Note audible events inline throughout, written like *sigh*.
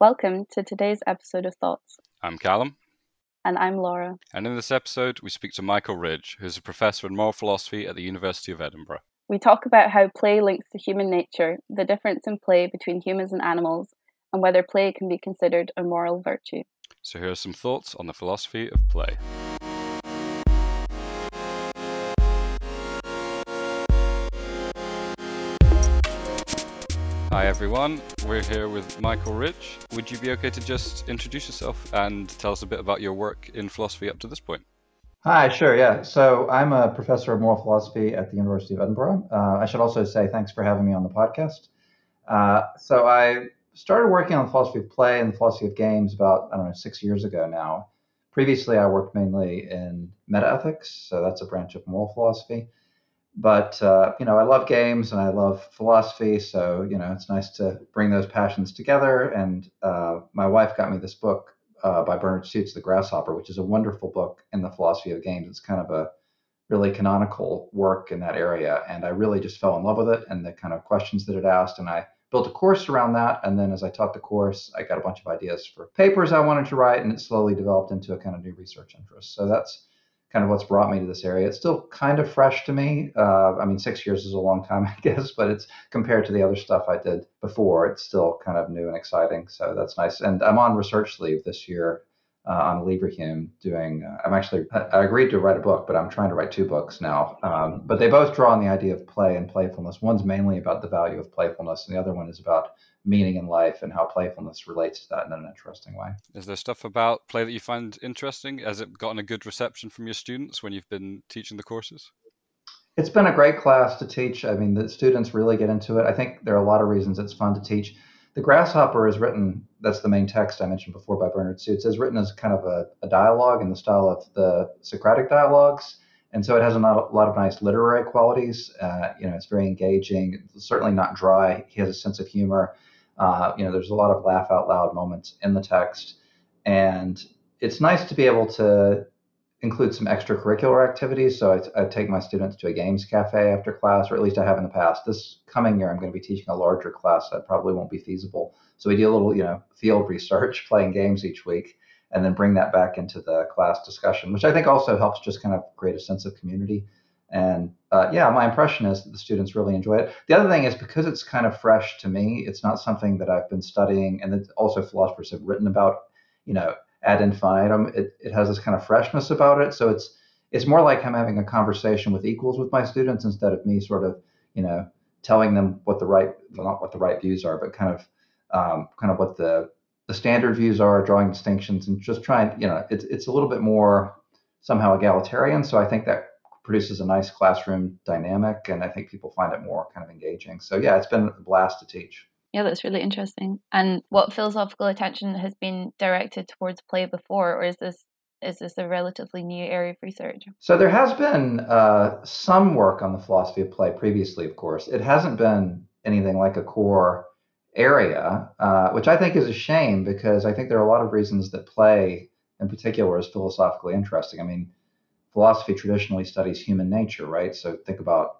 Welcome to today's episode of Thoughts. I'm Calum. And I'm Laura. And in this episode, we speak to Michael Ridge, who's a professor in moral philosophy at the University of Edinburgh. We talk about how play links to human nature, the difference in play between humans and animals, and whether play can be considered a moral virtue. So here are some thoughts on the philosophy of play. Hi everyone, we're here with Michael Ridge. Would you be okay to just introduce yourself and tell us a bit about your work in philosophy up to this point? Hi, sure, yeah. So I'm a professor of moral philosophy at the University of Edinburgh. Uh, I should also say thanks for having me on the podcast. Uh, so I started working on the philosophy of play and the philosophy of games about, I don't know, six years ago now. Previously, I worked mainly in metaethics, so that's a branch of moral philosophy but uh, you know i love games and i love philosophy so you know it's nice to bring those passions together. And uh, my wife got me this book uh, by bernard suits the grasshopper which is a wonderful book in the philosophy of games. It's kind of a really canonical work in that area and i really just fell in love with it and the kind of questions that it asked. And i built a course around that and then as i taught the course i got a bunch of ideas for papers i wanted to write and it slowly developed into a kind of new research interest. So that's kind of what's brought me to this area. It's still kind of fresh to me. Uh, I mean, six years is a long time, *laughs* I guess, but it's compared to the other stuff I did before, it's still kind of new and exciting. So that's nice. And I'm on research leave this year uh, on Leverhulme doing, uh, I'm actually, I agreed to write a book, but I'm trying to write two books now. Um, but they both draw on the idea of play and playfulness. One's mainly about the value of playfulness, and the other one is about meaning in life and how playfulness relates to that in an interesting way. Is there stuff about play that you find interesting? Has it gotten a good reception from your students when you've been teaching the courses? It's been a great class to teach. I mean, the students really get into it. I think there are a lot of reasons it's fun to teach. The Grasshopper is written, that's the main text I mentioned before by Bernard Suits, is written as kind of a, a dialogue in the style of the Socratic dialogues. And so it has a lot, of nice literary qualities. Uh, you know, it's very engaging. It's certainly not dry. He has a sense of humor. Uh, you know, there's a lot of laugh out loud moments in the text, and it's nice to be able to include some extracurricular activities. So I, I, take my students to a games cafe after class, or at least I have in the past. This coming year, I'm going to be teaching a larger class that probably won't be feasible. So we do a little, you know, field *laughs* research, playing games each week, and then bring that back into the class discussion, which I think also helps just kind of create a sense of community. And uh, yeah, my impression is that the students really enjoy it. The other thing is because it's kind of fresh to me, it's not something that I've been studying, and also philosophers have written about, you know, ad infinitum. It, it has this kind of freshness about it. So it's it's more like I'm having a conversation with equals with my students instead of me sort of, you know, telling them what the right, well, not what the right views are, but kind of um, kind of what the the standard views are, drawing distinctions, and just trying, you know, it's it's a little bit more somehow egalitarian. So I think that produces a nice classroom dynamic, and I think people find it more kind of engaging. So yeah, it's been a blast to teach. Yeah, that's really interesting. And what philosophical attention has been directed towards play before, or is this is this a relatively new area of research? So there has been uh, some work on the philosophy of play previously, of course. It hasn't been anything like a core area, uh, which I think is a shame because I think there are a lot of reasons that play, in particular, is philosophically interesting. I mean, philosophy traditionally studies human nature, right? So think about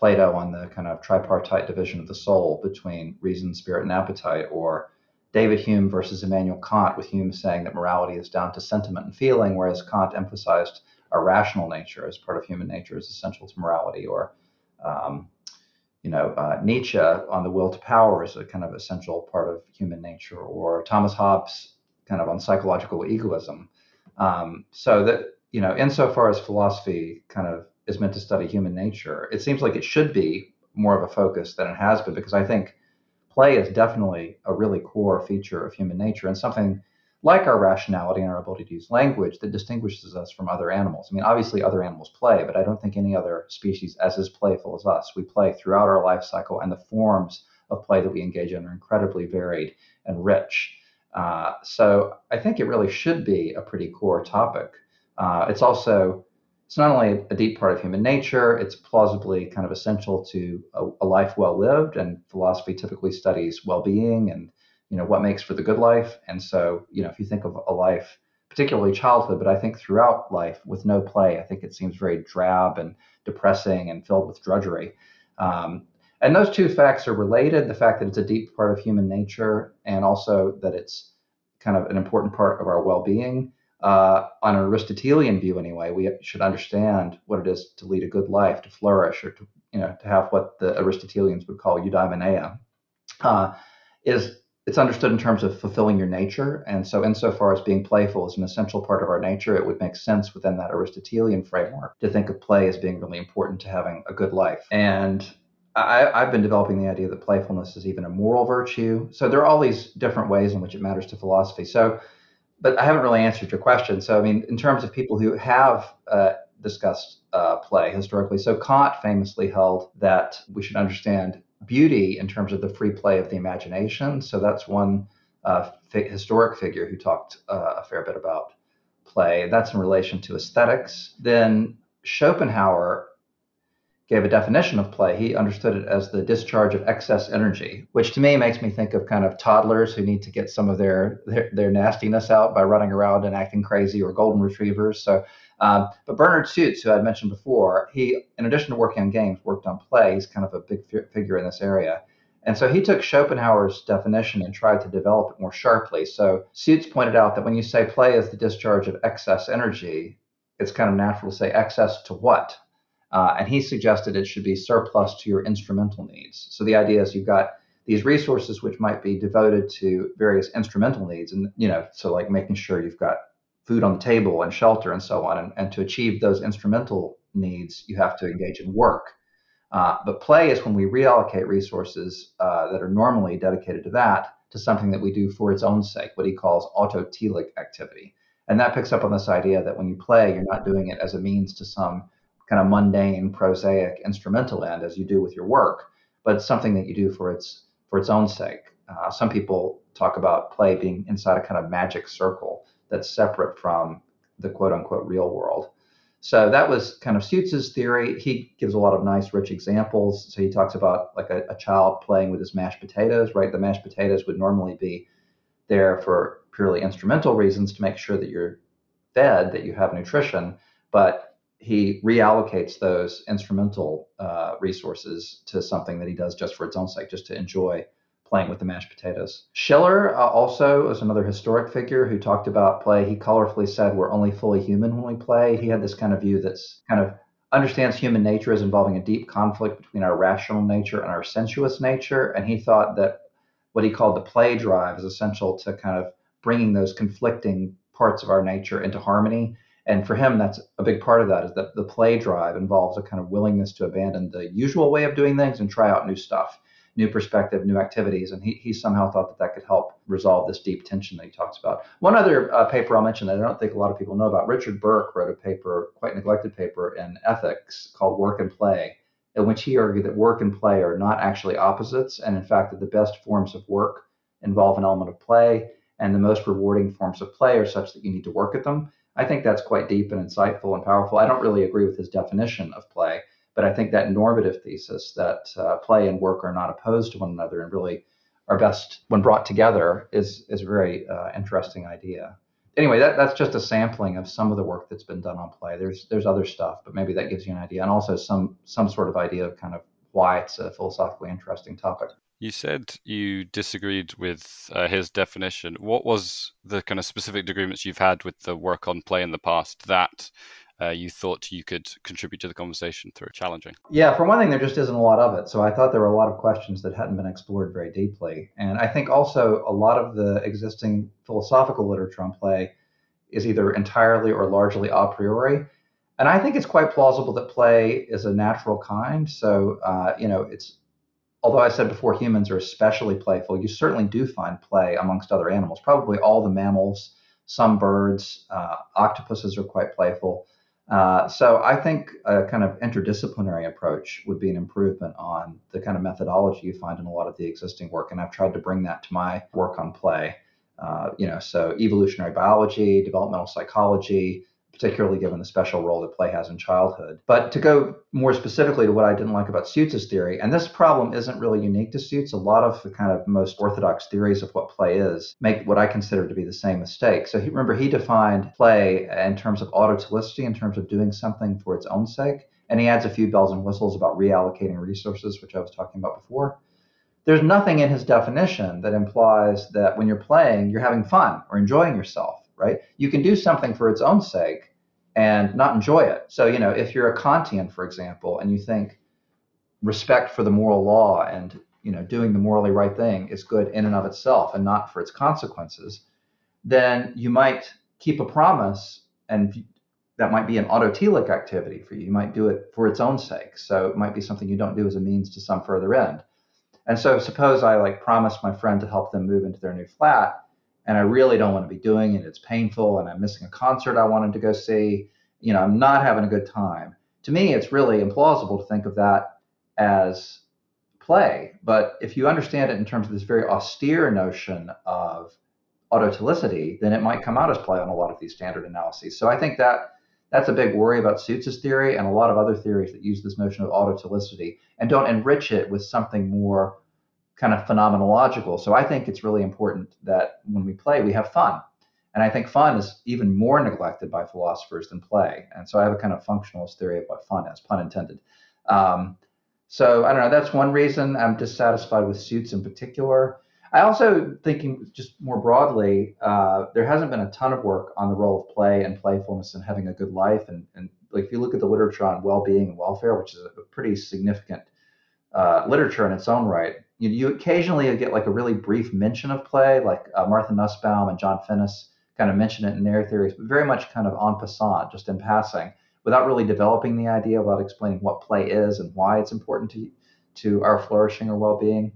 Plato on the kind of tripartite division of the soul between reason, spirit, and appetite, or David Hume versus Immanuel Kant, with Hume saying that morality is down to sentiment and feeling, whereas Kant emphasized a rational nature as part of human nature is essential to morality, or um, you know, uh, Nietzsche on the will to power is a kind of essential part of human nature, or Thomas Hobbes kind of on psychological egoism. Um, so that you know, insofar as philosophy kind of is meant to study human nature, it seems like it should be more of a focus than it has been because I think play is definitely a really core feature of human nature and something like our rationality and our ability to use language that distinguishes us from other animals. I mean, obviously, other animals play, but I don't think any other species as is playful as us. We play throughout our life cycle, and the forms of play that we engage in are incredibly varied and rich. Uh, so I think it really should be a pretty core topic. Uh, it's also it's not only a deep part of human nature, it's plausibly kind of essential to a, a life well lived. And philosophy typically studies well being and you know what makes for the good life. And so you know if you think of a life, particularly childhood, but I think throughout life with no play, I think it seems very drab and depressing and filled with drudgery. Um, And those two facts are related the fact that it's a deep part of human nature, and also that it's kind of an important part of our well being. Uh, on an Aristotelian view, anyway, we should understand what it is to lead a good life, to flourish, or to you know to have what the Aristotelians would call eudaimonia. Uh, is it's understood in terms of fulfilling your nature, and so insofar as being playful is an essential part of our nature, it would make sense within that Aristotelian framework to think of play as being really important to having a good life. And I, have been developing the idea that playfulness is even a moral virtue. So there are all these different ways in which it matters to philosophy. So, but I haven't really answered your question. So, I mean, in terms of people who have uh, discussed uh, play historically, so Kant famously held that we should understand beauty in terms of the free play of the imagination. So that's one uh, historic figure who talked uh, a fair bit about play. That's in relation to aesthetics. Then Schopenhauer gave a definition of play, he understood it as the discharge of excess energy, which to me makes me think of kind of toddlers who need to get some of their their, their nastiness out by running around and acting crazy, or golden retrievers. So, um, but Bernard Suits, who I'd mentioned before, he, in addition to working on games, worked on play. He's kind of a big f- figure in this area. And so he took Schopenhauer's definition and tried to develop it more sharply. So Suits pointed out that when you say play is the discharge of excess energy, it's kind of natural to say excess to what? Uh, and he suggested it should be surplus to your instrumental needs. So the idea is you've got these resources which might be devoted to various instrumental needs, and you know, so like making sure you've got food on the table and shelter and so on. And, and to achieve those instrumental needs, you have to engage in work. Uh, but play is when we reallocate resources uh, that are normally dedicated to that to something that we do for its own sake, what he calls autotelic activity. And that picks up on this idea that when you play, you're not doing it as a means to some kind of mundane, prosaic instrumental end as you do with your work, but something that you do for its for its own sake. Uh, some people talk about play being inside a kind of magic circle that's separate from the quote unquote real world. So that was kind of Suits's theory. He gives a lot of nice, rich examples. So he talks about like a, a child playing with his mashed potatoes, right? The mashed potatoes would normally be there for purely instrumental reasons to make sure that you're fed, that you have nutrition. But he reallocates those instrumental uh, resources to something that he does just for its own sake, just to enjoy playing with the mashed potatoes. Schiller uh, also is another historic figure who talked about play. He colorfully said, We're only fully human when we play. He had this kind of view that's kind of understands human nature as involving a deep conflict between our rational nature and our sensuous nature. And he thought that what he called the play drive is essential to kind of bringing those conflicting parts of our nature into harmony and for him that's a big part of that is that the play drive involves a kind of willingness to abandon the usual way of doing things and try out new stuff new perspective new activities. And he, he somehow thought that that could help resolve this deep tension that he talks about. One other uh, paper i'll mention that i don't think a lot of people know about richard burke wrote a paper quite neglected paper in ethics called work and play in which he argued that work and play are not actually opposites and in fact that the best forms of work involve an element of play and the most rewarding forms of play are such that you need to work at them I think that's quite deep and insightful and powerful. I don't really agree with his definition of play, but I think that normative thesis that uh, play and work are not opposed to one another and really are best when brought together is is a very uh, interesting idea. Anyway, that, that's just a sampling of some of the work that's been done on play. There's there's other stuff, but maybe that gives you an idea, and also some some sort of idea of kind of why it's a philosophically interesting topic. You said you disagreed with uh, his definition. What was the kind of specific agreements you've had with the work on play in the past that uh, you thought you could contribute to the conversation through challenging? Yeah, for one thing, there just isn't a lot of it. So I thought there were a lot of questions that hadn't been explored very deeply. And I think also a lot of the existing philosophical literature on play is either entirely or largely a priori. And I think it's quite plausible that play is a natural kind. So, uh, you know, it's although I said before humans are especially playful, you certainly do find play amongst other animals. Probably all the mammals, some birds, uh, octopuses are quite playful. Uh, so I think a kind of interdisciplinary approach would be an improvement on the kind of methodology you find in a lot of the existing work, and I've tried to bring that to my work on play. Uh, you know, so evolutionary biology, developmental psychology, particularly given the special role that play has in childhood. But to go more specifically to what I didn't like about Suits's theory, and this problem isn't really unique to Suits, a lot of the kind of most orthodox theories of what play is make what I consider to be the same mistake. So he, remember, he defined play in terms of autotelicity, in terms of doing something for its own sake. and he adds a few bells and whistles about reallocating resources, which I was talking about before. There's nothing in his definition that implies that when you're playing, you're having fun or enjoying yourself, right? You can do something for its own sake and not enjoy it. So, you know, if you're a Kantian, for example, and you think respect for the moral law and you know doing the morally right thing is good in and of itself and not for its consequences, then you might keep a promise and that might be an autotelic activity for you. You might do it for its own sake. So it might be something you don't do as a means to some further end. And so suppose I like promise my friend to help them move into their new flat and I really don't want to be doing it. It's painful and I'm missing a concert I wanted to go see. You know, I'm not having a good time. To me, it's really implausible to think of that as play. But if you understand it in terms of this very austere notion of autotelicity, then it might come out as play on a lot of these standard analyses. So I think that that's a big worry about Suits's theory and a lot of other theories that use this notion of autotelicity and don't enrich it with something more kind of phenomenological. So I think it's really important that when we play, we have fun. And I think fun is even more neglected by philosophers than play. And so I have a kind of functionalist theory of what fun is, pun intended. Um, so I don't know. That's one reason I'm dissatisfied with Suits in particular. I also thinking just more broadly, uh, there hasn't been a ton of work on the role of play and playfulness and having a good life. And, and like if you look at the literature on well-being and welfare, which is a pretty significant uh, literature in its own right, you, you occasionally get like a really brief mention of play, like uh, Martha Nussbaum and John Finnis kind of mention it in their theories, but very much kind of en passant, just in passing, without really developing the idea, without explaining what play is and why it's important to to our flourishing or well-being.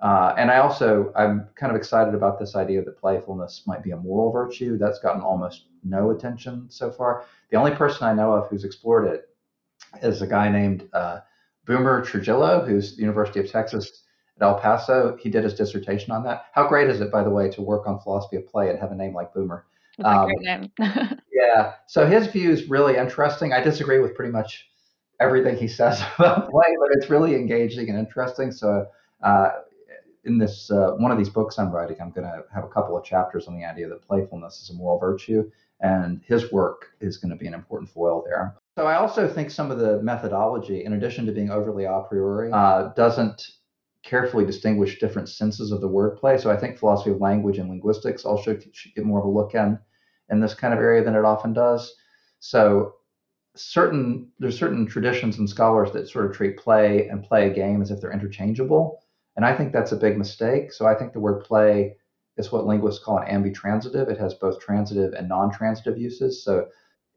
Uh, and I also, I'm kind of excited about this idea that playfulness might be a moral virtue. That's gotten almost no attention so far. The only person I know of who's explored it is a guy named uh, Boomer Trujillo, who's the University of Texas at El Paso. He did his dissertation on that. How great is it, by the way, to work on philosophy of play and have a name like Boomer? That's um, a great name. *laughs* yeah. So his view is really interesting. I disagree with pretty much everything he says *laughs* about play, but it's really engaging and interesting. So uh, in this uh, one of these books I'm writing, I'm going to have a couple of chapters on the idea that playfulness is a moral virtue, and his work is going to be an important foil there. So I also think some of the methodology, in addition to being overly a priori, uh, doesn't carefully distinguish different senses of the word play. So I think philosophy of language and linguistics also should get more of a look in in this kind of area than it often does. So certain there's certain traditions and scholars that sort of treat play and play a game as if they're interchangeable and I think that's a big mistake. So I think the word play is what linguists call an ambitransitive. It has both transitive and non transitive uses. So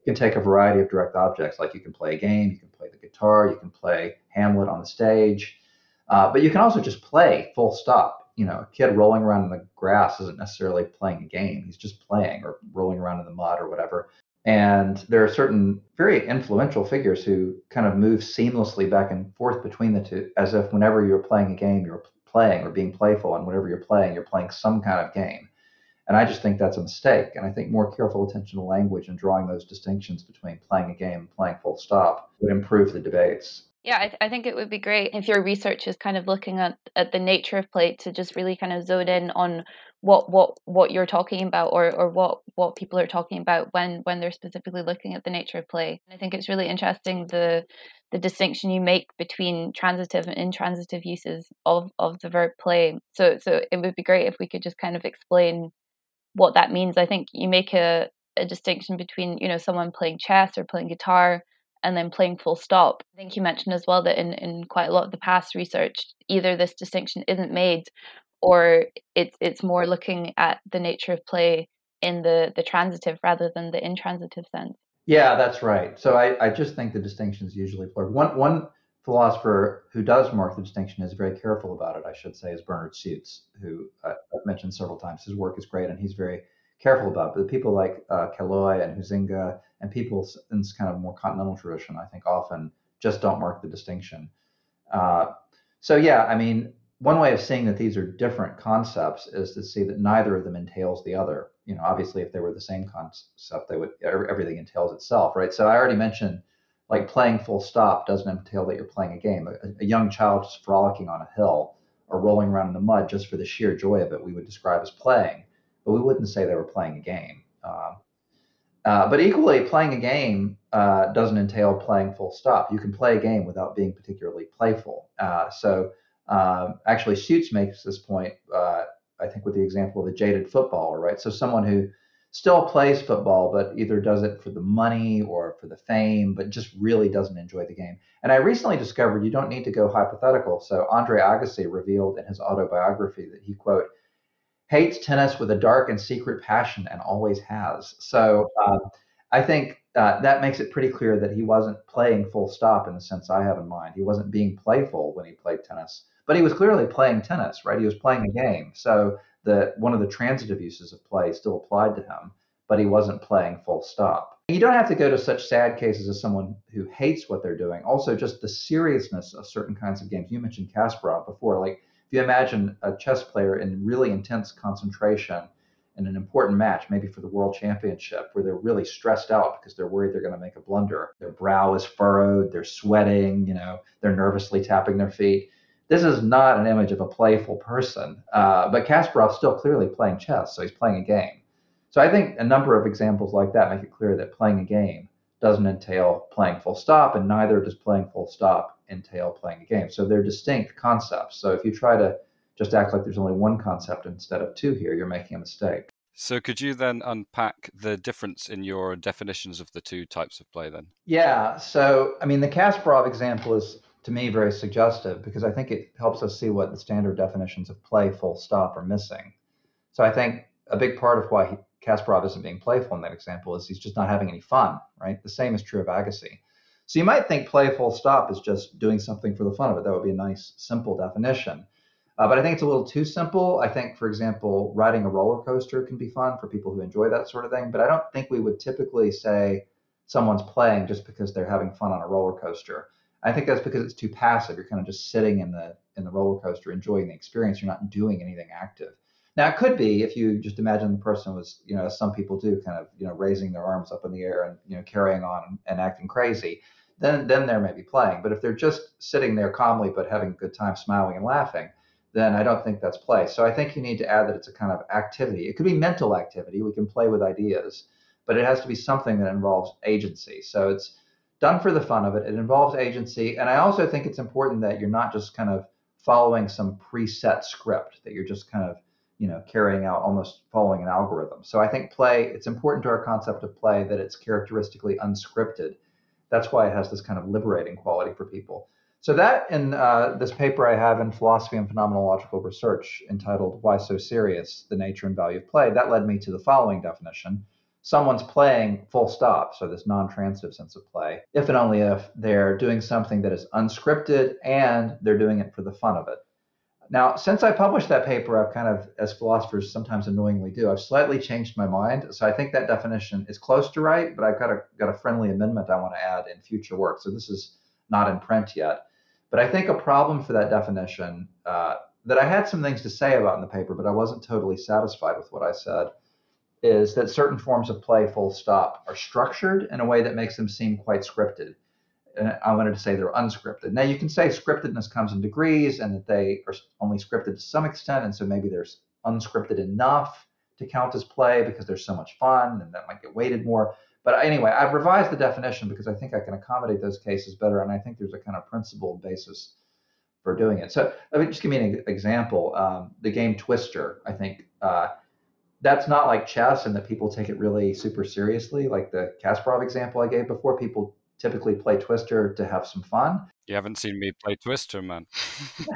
you can take a variety of direct objects, like you can play a game, you can play the guitar, you can play Hamlet on the stage, uh, but you can also just play full stop. You know, a kid rolling around in the grass isn't necessarily playing a game, he's just playing or rolling around in the mud or whatever. And there are certain very influential figures who kind of move seamlessly back and forth between the two, as if whenever you're playing a game, you're playing or being playful, and whenever you're playing, you're playing some kind of game. And I just think that's a mistake. And I think more careful attention to language and drawing those distinctions between playing a game and playing full stop would improve the debates. Yeah, I, th- I, think it would be great if your research is kind of looking at, at the nature of play to just really kind of zone in on what what what you're talking about or or what what people are talking about when when they're specifically looking at the nature of play. I think it's really interesting the the distinction you make between transitive and intransitive uses of of the verb play. So so it would be great if we could just kind of explain what that means. I think you make a a distinction between you know someone playing chess or playing guitar and then playing full stop. I think you mentioned as well that in, in quite a lot of the past research, either this distinction isn't made or it's it's more looking at the nature of play in the the transitive rather than the intransitive sense. Yeah, that's right. So I, I just think the distinction is usually blurred. One one philosopher who does mark the distinction is very careful about it. I should say is Bernard Suits, who I've mentioned several times. His work is great, and he's very careful about. It. But people like uh, Caillois and Huizinga and people in this kind of more continental tradition, I think, often just don't mark the distinction. Uh, so yeah, I mean, one way of seeing that these are different concepts is to see that neither of them entails the other. You know, obviously, if they were the same concept, they would everything entails itself, right? So I already mentioned like playing full stop doesn't entail that you're playing a game. A, a young child just frolicking on a hill or rolling around in the mud just for the sheer joy of it, we would describe as playing, but we wouldn't say they were playing a game. Um, Uh, but equally, playing a game uh, doesn't entail playing full stop. You can play a game without being particularly playful. Uh, so um, actually, Suits makes this point, uh, I think, with the example of a jaded footballer, right? So someone who still plays football, but either does it for the money or for the fame, but just really doesn't enjoy the game. And I recently discovered you don't need to go hypothetical. So Andre Agassi revealed in his autobiography that he, quote, hates tennis with a dark and secret passion and always has. So um, I think uh, that makes it pretty clear that he wasn't playing full stop in the sense I have in mind. He wasn't being playful when he played tennis, but he was clearly playing tennis, right? He was playing a game. So the one of the transitive uses of play still applied to him, but he wasn't playing full stop. You don't have to go to such sad cases as someone who hates what they're doing. Also, just the seriousness of certain kinds of games. You mentioned Kasparov before. Like, if you imagine a chess player in really intense concentration in an important match, maybe for the world championship, where they're really stressed out because they're worried they're going to make a blunder. Their brow is furrowed, they're sweating, you know, they're nervously tapping their feet this is not an image of a playful person, uh, but Kasparov's still clearly playing chess, so he's playing a game. So I think a number of examples like that make it clear that playing a game doesn't entail playing full stop, and neither does playing full stop entail playing a game. So they're distinct concepts. So if you try to just act like there's only one concept instead of two here, you're making a mistake. So could you then unpack the difference in your definitions of the two types of play then? Yeah. So I mean the Kasparov example is to me very suggestive because I think it helps us see what the standard definitions of play full stop are missing. So I think a big part of why Kasparov isn't being playful in that example is he's just not having any fun, right? The same is true of Agassi. So you might think play full stop is just doing something for the fun of it. That would be a nice, simple definition. Uh, but I think it's a little too simple. I think, for example, riding a roller coaster can be fun for people who enjoy that sort of thing. But I don't think we would typically say someone's playing just because they're having fun on a roller coaster. I think that's because it's too passive. You're kind of just sitting in the in the roller coaster, enjoying the experience. You're not doing anything active. Now it could be if you just imagine the person was, you know, as some people do, kind of, you know, raising their arms up in the air and you know carrying on and, acting crazy. Then then they're maybe playing. But if they're just sitting there calmly but having a good time, smiling and laughing, then I don't think that's play. So I think you need to add that it's a kind of activity. It could be mental activity. We can play with ideas, but it has to be something that involves agency. So it's done for the fun of it. It involves agency. And I also think it's important that you're not just kind of following some preset script, that you're just kind of, you know, carrying out almost following an algorithm. So I think play, it's important to our concept of play that it's characteristically unscripted. That's why it has this kind of liberating quality for people. So that in uh, this paper I have in Philosophy and Phenomenological Research entitled Why So Serious? The Nature and Value of Play, that led me to the following definition someone's playing full stop, so this non transitive sense of play, if and only if they're doing something that is unscripted and they're doing it for the fun of it. Now, since I published that paper, I've kind of, as philosophers sometimes annoyingly do, I've slightly changed my mind. So I think that definition is close to right, but I've got a, got a friendly amendment I want to add in future work. So this is not in print yet. But I think a problem for that definition uh, that I had some things to say about in the paper, but I wasn't totally satisfied with what I said, is that certain forms of play, full stop, are structured in a way that makes them seem quite scripted. And I wanted to say they're unscripted. Now, you can say scriptedness comes in degrees and that they are only scripted to some extent. And so maybe there's unscripted enough to count as play because there's so much fun and that might get weighted more. But anyway, I've revised the definition because I think I can accommodate those cases better. And I think there's a kind of principled basis for doing it. So let me just give me an example. Um, the game Twister, I think. Uh, that's not like chess and that people take it really super seriously. Like the Kasparov example I gave before, people typically play Twister to have some fun. You haven't seen me play Twister, man.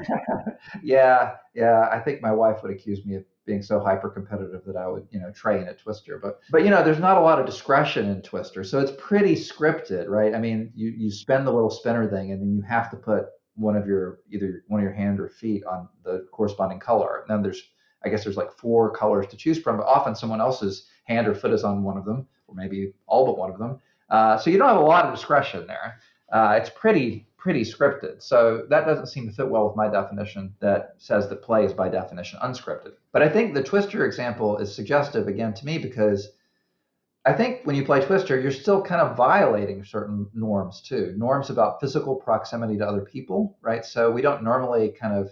*laughs* yeah, yeah. I think my wife would accuse me of being so hyper competitive that I would, you know, train at Twister. But but you know, there's not a lot of discretion in Twister, so it's pretty scripted, right? I mean, you you spend the little spinner thing, and then you have to put one of your either one of your hand or feet on the corresponding color. And then there's I guess there's like four colors to choose from, but often someone else's hand or foot is on one of them, or maybe all but one of them. Uh, so you don't have a lot of discretion there. Uh, it's pretty pretty scripted. So that doesn't seem to fit well with my definition that says that play is by definition unscripted. But I think the Twister example is suggestive again to me because I think when you play Twister, you're still kind of violating certain norms too. Norms about physical proximity to other people, right? So we don't normally kind of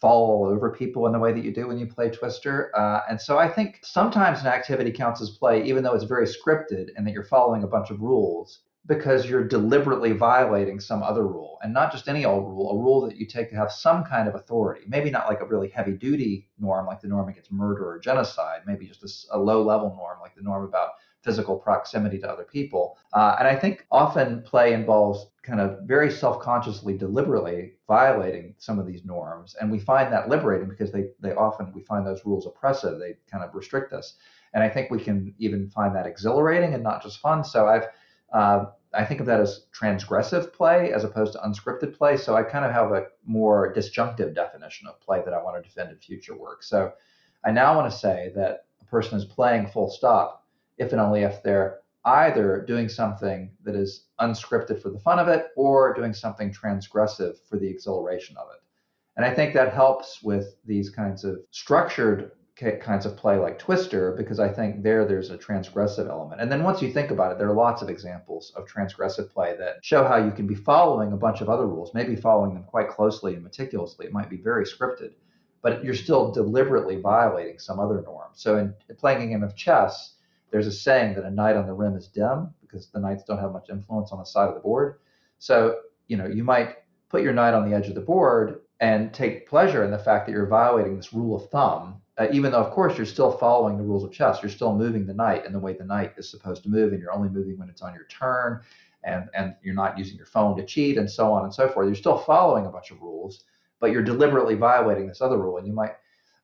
fall all over people in the way that you do when you play Twister. Uh, and so I think sometimes an activity counts as play, even though it's very scripted and that you're following a bunch of rules because you're deliberately violating some other rule and not just any old rule, a rule that you take to have some kind of authority. Maybe not like a really heavy duty norm like the norm against murder or genocide, maybe just a, a low level norm like the norm about physical proximity to other people. Uh, and I think often play involves kind of very self consciously, deliberately violating some of these norms. And we find that liberating because they, they often, we find those rules oppressive, they kind of restrict us. And I think we can even find that exhilarating and not just fun. So I've, uh, I think of that as transgressive play as opposed to unscripted play. So I kind of have a more disjunctive definition of play that I want to defend in future work. So I now want to say that a person is playing full stop if and only if they're either doing something that is unscripted for the fun of it or doing something transgressive for the exhilaration of it. And I think that helps with these kinds of structured kinds of play like Twister because I think there there's a transgressive element. And then once you think about it, there are lots of examples of transgressive play that show how you can be following a bunch of other rules, maybe following them quite closely and meticulously. It might be very scripted, but you're still deliberately violating some other norm. So in playing a game of chess, there's a saying that a knight on the rim is dim because the knights don't have much influence on the side of the board. So, you know, you might put your knight on the edge of the board and take pleasure in the fact that you're violating this rule of thumb, uh, even though, of course, you're still following the rules of chess. You're still moving the knight in the way the knight is supposed to move, and you're only moving when it's on your turn, and, and you're not using your phone to cheat, and so on and so forth. You're still following a bunch of rules, but you're deliberately violating this other rule, and you might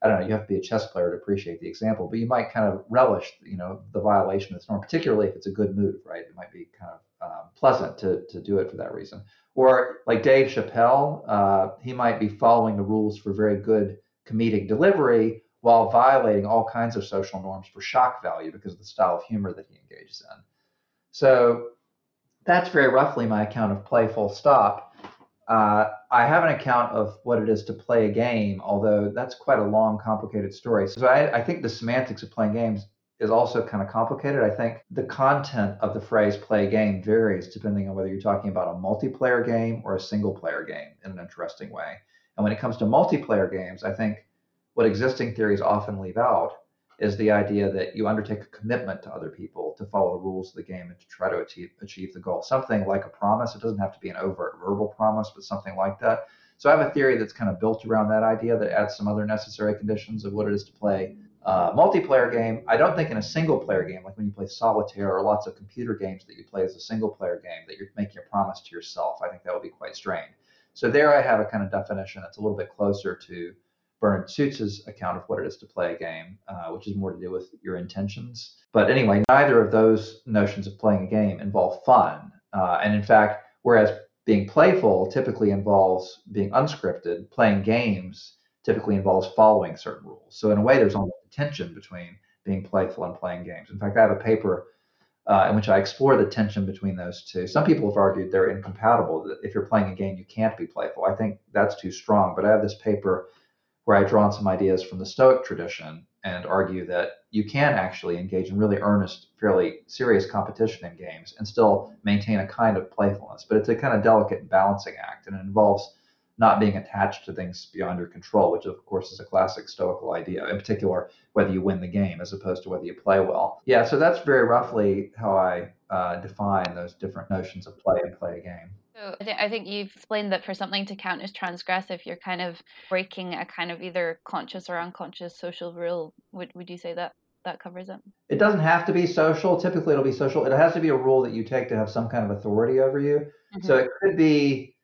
I don't know, you have to be a chess player to appreciate the example, but you might kind of relish, you know, the violation of this norm, particularly if it's a good move, right? It might be kind of um, pleasant to, to do it for that reason. Or like Dave Chappelle, uh, he might be following the rules for very good comedic delivery while violating all kinds of social norms for shock value because of the style of humor that he engages in. So that's very roughly my account of play full stop. Uh, I have an account of what it is to play a game, although that's quite a long, complicated story. So I, I think the semantics of playing games is also kind of complicated. I think the content of the phrase play a game varies depending on whether you're talking about a multiplayer game or a single player game in an interesting way. And when it comes to multiplayer games, I think what existing theories often leave out is the idea that you undertake a commitment to other people to follow the rules of the game and to try to achieve, achieve the goal. Something like a promise. It doesn't have to be an overt verbal promise, but something like that. So I have a theory that's kind of built around that idea that adds some other necessary conditions of what it is to play a multiplayer game. I don't think in a single player game, like when you play solitaire or lots of computer games that you play as a single player game, that you're making a promise to yourself. I think that would be quite strained. So there I have a kind of definition that's a little bit closer to Bernard Suits's account of what it is to play a game, uh, which is more to do with your intentions. But anyway, neither of those notions of playing a game involve fun. Uh, and in fact, whereas being playful typically involves being unscripted, playing games typically involves following certain rules. So in a way, there's almost a tension between being playful and playing games. In fact, I have a paper uh, in which I explore the tension between those two. Some people have argued they're incompatible. That if you're playing a game, you can't be playful. I think that's too strong. But I have this paper where I draw on some ideas from the Stoic tradition and argue that you can actually engage in really earnest, fairly serious competition in games and still maintain a kind of playfulness. But it's a kind of delicate balancing act, and it involves not being attached to things beyond your control, which of course is a classic Stoical idea, in particular, whether you win the game as opposed to whether you play well. Yeah, so that's very roughly how I uh, define those different notions of play and play a game. So I think I think you've explained that for something to count as transgressive, you're kind of breaking a kind of either conscious or unconscious social rule. Would would you say that that covers it? It doesn't have to be social. Typically, it'll be social. It has to be a rule that you take to have some kind of authority over you. Mm-hmm. So it could be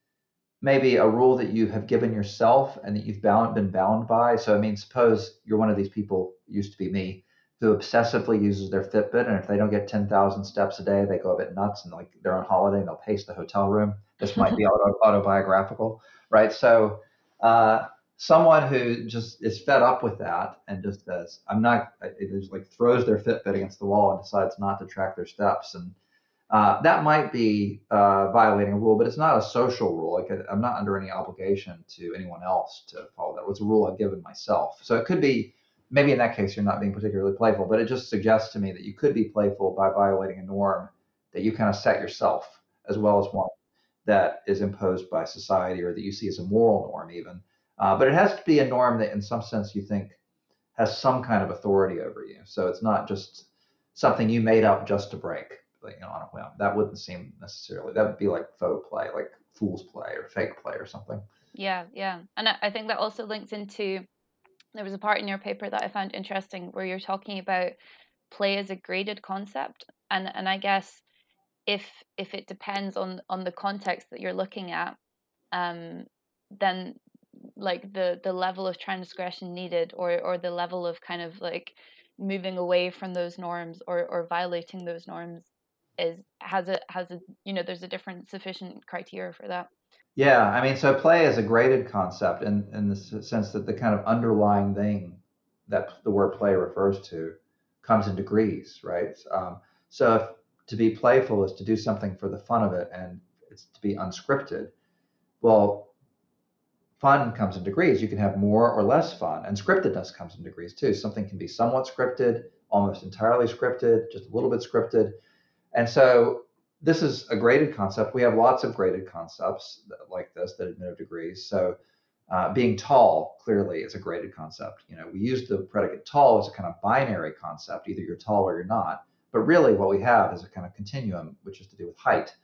maybe a rule that you have given yourself and that you've bound, been bound by. So I mean, suppose you're one of these people. Used to be me who obsessively uses their Fitbit, and if they don't get 10,000 steps a day, they go a bit nuts and like they're on holiday and they'll pace the hotel room. This might be *laughs* auto, autobiographical, right? So, uh, someone who just is fed up with that and just says, "I'm not," it just like throws their Fitbit against the wall and decides not to track their steps, and uh, that might be uh, violating a rule, but it's not a social rule. Like I'm not under any obligation to anyone else to follow that. It's a rule I've given myself. So it could be maybe in that case you're not being particularly playful, but it just suggests to me that you could be playful by violating a norm that you kind of set yourself as well as one that is imposed by society or that you see as a moral norm even. Uh, but it has to be a norm that, in some sense, you think has some kind of authority over you. So it's not just something you made up just to break. You know, on a whim. That wouldn't seem necessarily. That would be like faux play, like fool's play or fake play or something. Yeah, yeah, and I think that also links into. There was a part in your paper that I found interesting where you're talking about play as a graded concept, and and I guess if if it depends on on the context that you're looking at, um, then like the the level of transgression needed or or the level of kind of like moving away from those norms or or violating those norms is has a has a you know there's a different sufficient criteria for that yeah i mean so play is a graded concept in in the sense that the kind of underlying thing that the word play refers to comes in degrees right um, so if to be playful is to do something for the fun of it and it's to be unscripted well fun comes in degrees. You can have more or less fun, and scriptedness comes in degrees too. Something can be somewhat scripted, almost entirely scripted, just a little bit scripted. And so this is a graded concept. We have lots of graded concepts like this that admit of degrees. So uh, being tall clearly is a graded concept. You know, we use the predicate tall as a kind of binary concept. Either you're tall or you're not. But really, what we have is a kind of continuum, which is to do with height.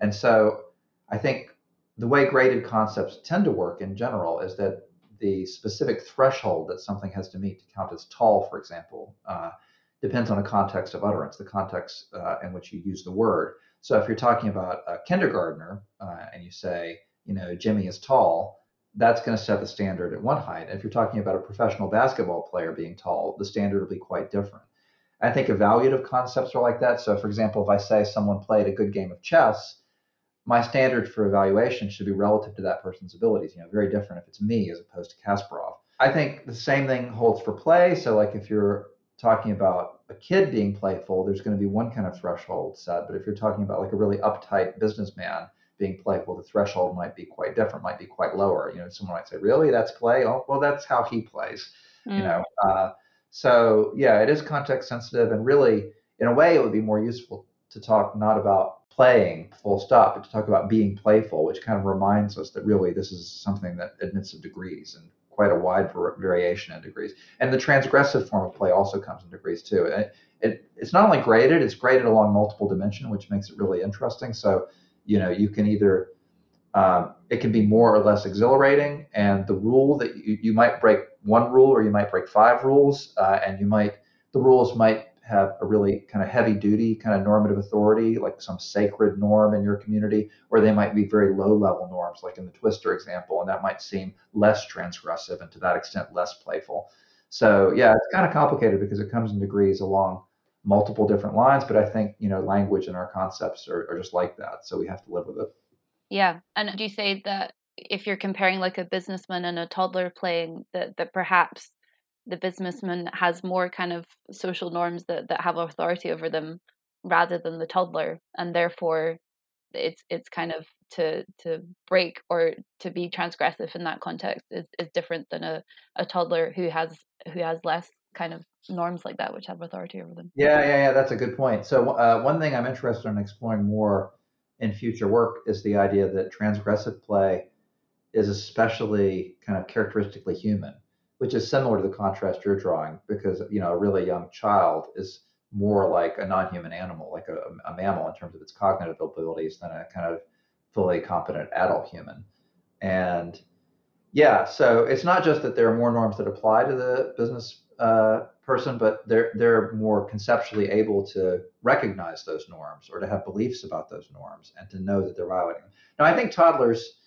And so I think the way graded concepts tend to work in general is that the specific threshold that something has to meet to count as tall, for example, uh, depends on the context of utterance, the context uh, in which you use the word. So if you're talking about a kindergartner uh, and you say, you know, Jimmy is tall, that's going to set the standard at one height. If you're talking about a professional basketball player being tall, the standard will be quite different. I think evaluative concepts are like that. So, for example, if I say someone played a good game of chess, my standard for evaluation should be relative to that person's abilities. You know, very different if it's me as opposed to Kasparov. I think the same thing holds for play. So, like if you're talking about a kid being playful, there's going to be one kind of threshold set. But if you're talking about like a really uptight businessman being playful, the threshold might be quite different, might be quite lower. You know, someone might say, "Really, that's play? Oh, well, that's how he plays." Mm. You know, uh, so yeah, it is context sensitive, and really, in a way, it would be more useful to talk not about playing full stop, but to talk about being playful, which kind of reminds us that really this is something that admits of degrees and quite a wide variation in degrees. And the transgressive form of play also comes in degrees too. It, it, it's not only graded, it's graded along multiple dimension, which makes it really interesting. So, you know, you can either, um, it can be more or less exhilarating, and the rule that you, you might break one rule or you might break five rules, uh, and you might, the rules might have a really kind of heavy duty kind of normative authority, like some sacred norm in your community, or they might be very low level norms, like in the Twister example, and that might seem less transgressive and to that extent less playful. So yeah, it's kind of complicated because it comes in degrees along multiple different lines, but I think you know language and our concepts are, are just like that, so we have to live with it. Yeah, and do you say that if you're comparing like a businessman and a toddler playing, that that perhaps the businessman has more kind of social norms that, that have authority over them rather than the toddler and therefore it's it's kind of to to break or to be transgressive in that context is, is different than a, a toddler who has who has less kind of norms like that which have authority over them. Yeah yeah yeah that's a good point. So uh, one thing i'm interested in exploring more in future work is the idea that transgressive play is especially kind of characteristically human which is similar to the contrast you're drawing because you know a really young child is more like a non-human animal like a, a mammal in terms of its cognitive abilities than a kind of fully competent adult human. And yeah so it's not just that there are more norms that apply to the business uh, person but they're they're more conceptually able to recognize those norms or to have beliefs about those norms and to know that they're violating them. Now i think toddlers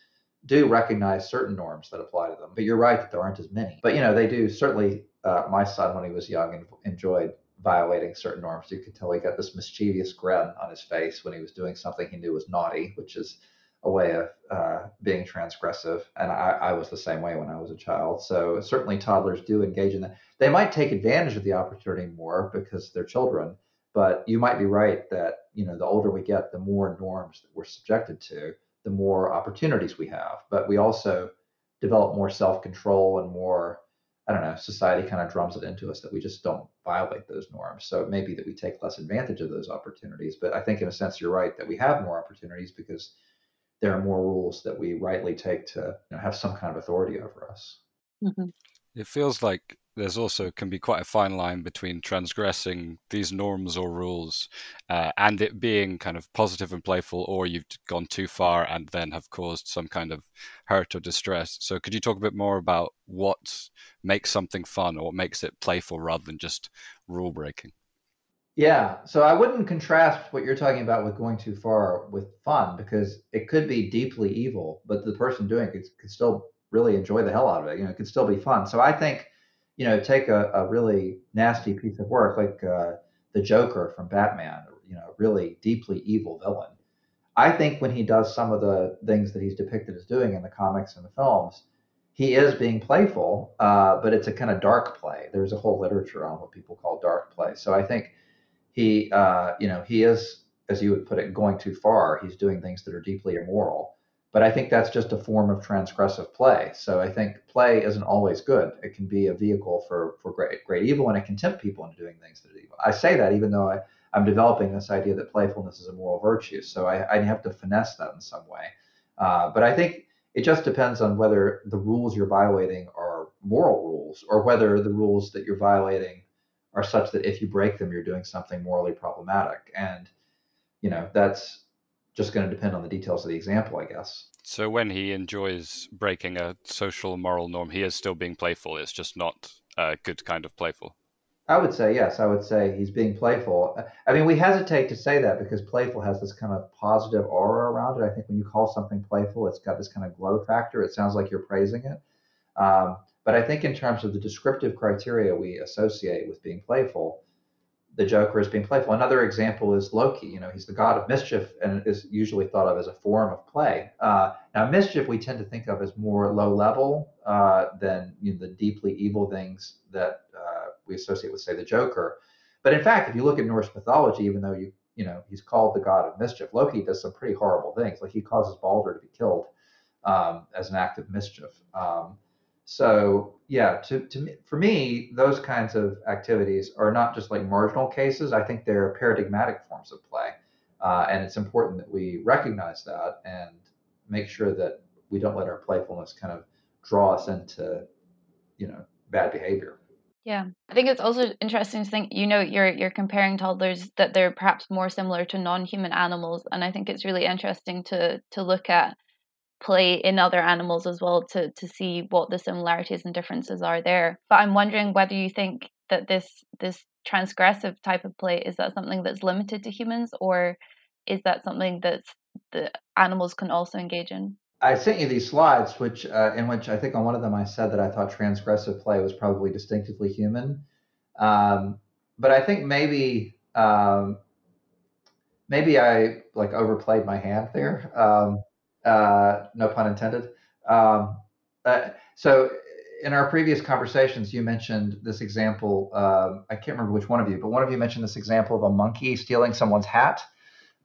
do recognize certain norms that apply to them. But you're right that there aren't as many. But you know, they do certainly. Uh, my son, when he was young, enjoyed violating certain norms. You could tell he got this mischievous grin on his face when he was doing something he knew was naughty, which is a way of uh, being transgressive. And I, I, was the same way when I was a child. So certainly toddlers do engage in that. They might take advantage of the opportunity more because they're children. But you might be right that you know the older we get, the more norms that we're subjected to the more opportunities we have. But we also develop more self control and more, I don't know, society kind of drums it into us that we just don't violate those norms. So it may be that we take less advantage of those opportunities. But I think, in a sense, you're right that we have more opportunities because there are more rules that we rightly take to you know, have some kind of authority over us. Mm-hmm. It feels like there's also can be quite a fine line between transgressing these norms or rules uh, and it being kind of positive and playful, or you've gone too far and then have caused some kind of hurt or distress. So, could you talk a bit more about what makes something fun or what makes it playful rather than just rule breaking? Yeah, so I wouldn't contrast what you're talking about with going too far with fun because it could be deeply evil, but the person doing it could, could still really enjoy the hell out of it. You know, it could still be fun. So I think, you know, take a, a really nasty piece of work like uh, the Joker from Batman, you know, really deeply evil villain. I think when he does some of the things that he's depicted as doing in the comics and the films, he is being playful, uh, but it's a kind of dark play. There's a whole literature on what people call dark play. So I think he, uh, you know, he is, as you would put it, going too far. He's doing things that are deeply immoral. But I think that's just a form of transgressive play. So I think play isn't always good. It can be a vehicle for for great great evil, and it can tempt people into doing things that are evil. I say that even though I, I'm developing this idea that playfulness is a moral virtue. So I, I have to finesse that in some way. Uh, but I think it just depends on whether the rules you're violating are moral rules or whether the rules that you're violating are such that if you break them, you're doing something morally problematic. And, you know, that's just going to depend on the details of the example, I guess. So when he enjoys breaking a social moral norm, he is still being playful. It's just not a good kind of playful. I would say yes. I would say he's being playful. I mean, we hesitate to say that because playful has this kind of positive aura around it. I think when you call something playful, it's got this kind of glow factor. It sounds like you're praising it. Um, but I think in terms of the descriptive criteria we associate with being playful, the Joker is being playful. Another example is Loki. You know, he's the god of mischief and is usually thought of as a form of play. Uh, now, mischief we tend to think of as more low level uh, than you know, the deeply evil things that uh, we associate with, say, the Joker. But in fact, if you look at Norse mythology, even though you you know he's called the god of mischief, Loki does some pretty horrible things. Like he causes Balder to be killed um, as an act of mischief. Um, so yeah, to, to me, for me, those kinds of activities are not just like marginal cases. I think they're paradigmatic forms of play, uh, and it's important that we recognize that and make sure that we don't let our playfulness kind of draw us into, you know, bad behavior. Yeah, I think it's also interesting to think. You know, you're you're comparing toddlers that they're perhaps more similar to non-human animals, and I think it's really interesting to to look at play in other animals as well to to see what the similarities and differences are there. But I'm wondering whether you think that this this transgressive type of play is that something that's limited to humans or is that something that the animals can also engage in? I sent you these slides, which uh, in which I think on one of them I said that I thought transgressive play was probably distinctively human, um, but I think maybe um, maybe I like overplayed my hand there. Um, uh, no pun intended. Um, uh, so in our previous conversations, you mentioned this example. Um, I can't remember which one of you, but one of you mentioned this example of a monkey stealing someone's hat,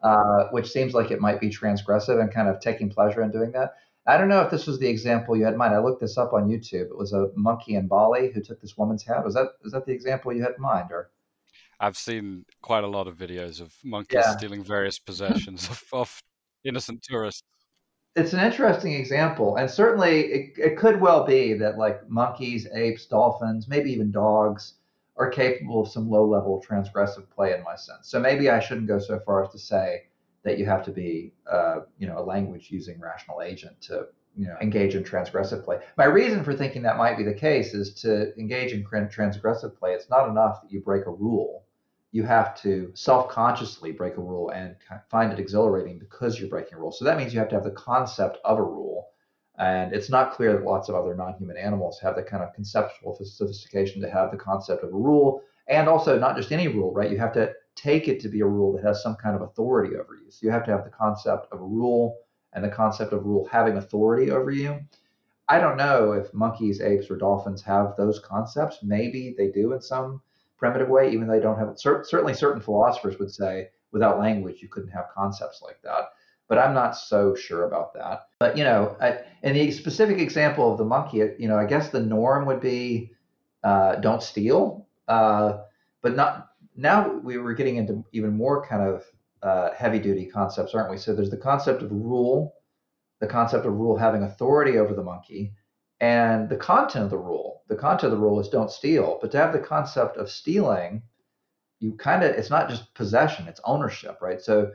uh, which seems like it might be transgressive and kind of taking pleasure in doing that. I don't know if this was the example you had in mind. I looked this up on YouTube. It was a monkey in Bali who took this woman's hat. Was that is that the example you had in mind, or? I've seen quite a lot of videos of monkeys yeah. stealing various possessions of, of innocent tourists it's an interesting example, and certainly it, it could well be that like monkeys, apes, dolphins, maybe even dogs are capable of some low-level transgressive play in my sense. So maybe I shouldn't go so far as to say that you have to be, uh, you know, a language-using rational agent to, you know, engage in transgressive play. My reason for thinking that might be the case is to engage in transgressive play. It's not enough that you break a rule you have to self-consciously break a rule and find it exhilarating because you're breaking a rule. So that means you have to have the concept of a rule. And it's not clear that lots of other non-human animals have the kind of conceptual sophistication to have the concept of a rule. And also not just any rule, right? You have to take it to be a rule that has some kind of authority over you. So you have to have the concept of a rule and the concept of rule having authority over you. I don't know if monkeys, apes, or dolphins have those concepts. Maybe they do in some primitive way, even though they don't have certainly certain philosophers would say without language you couldn't have concepts like that. But I'm not so sure about that. But you know, I, in the specific example of the monkey, you know, I guess the norm would be uh, don't steal. Uh, but not now. We were getting into even more kind of uh, heavy duty concepts, aren't we? So there's the concept of rule, the concept of rule having authority over the monkey, and the content of the rule. The content of the rule is don't steal, but to have the concept of stealing, you kind of it's not just possession, it's ownership, right? So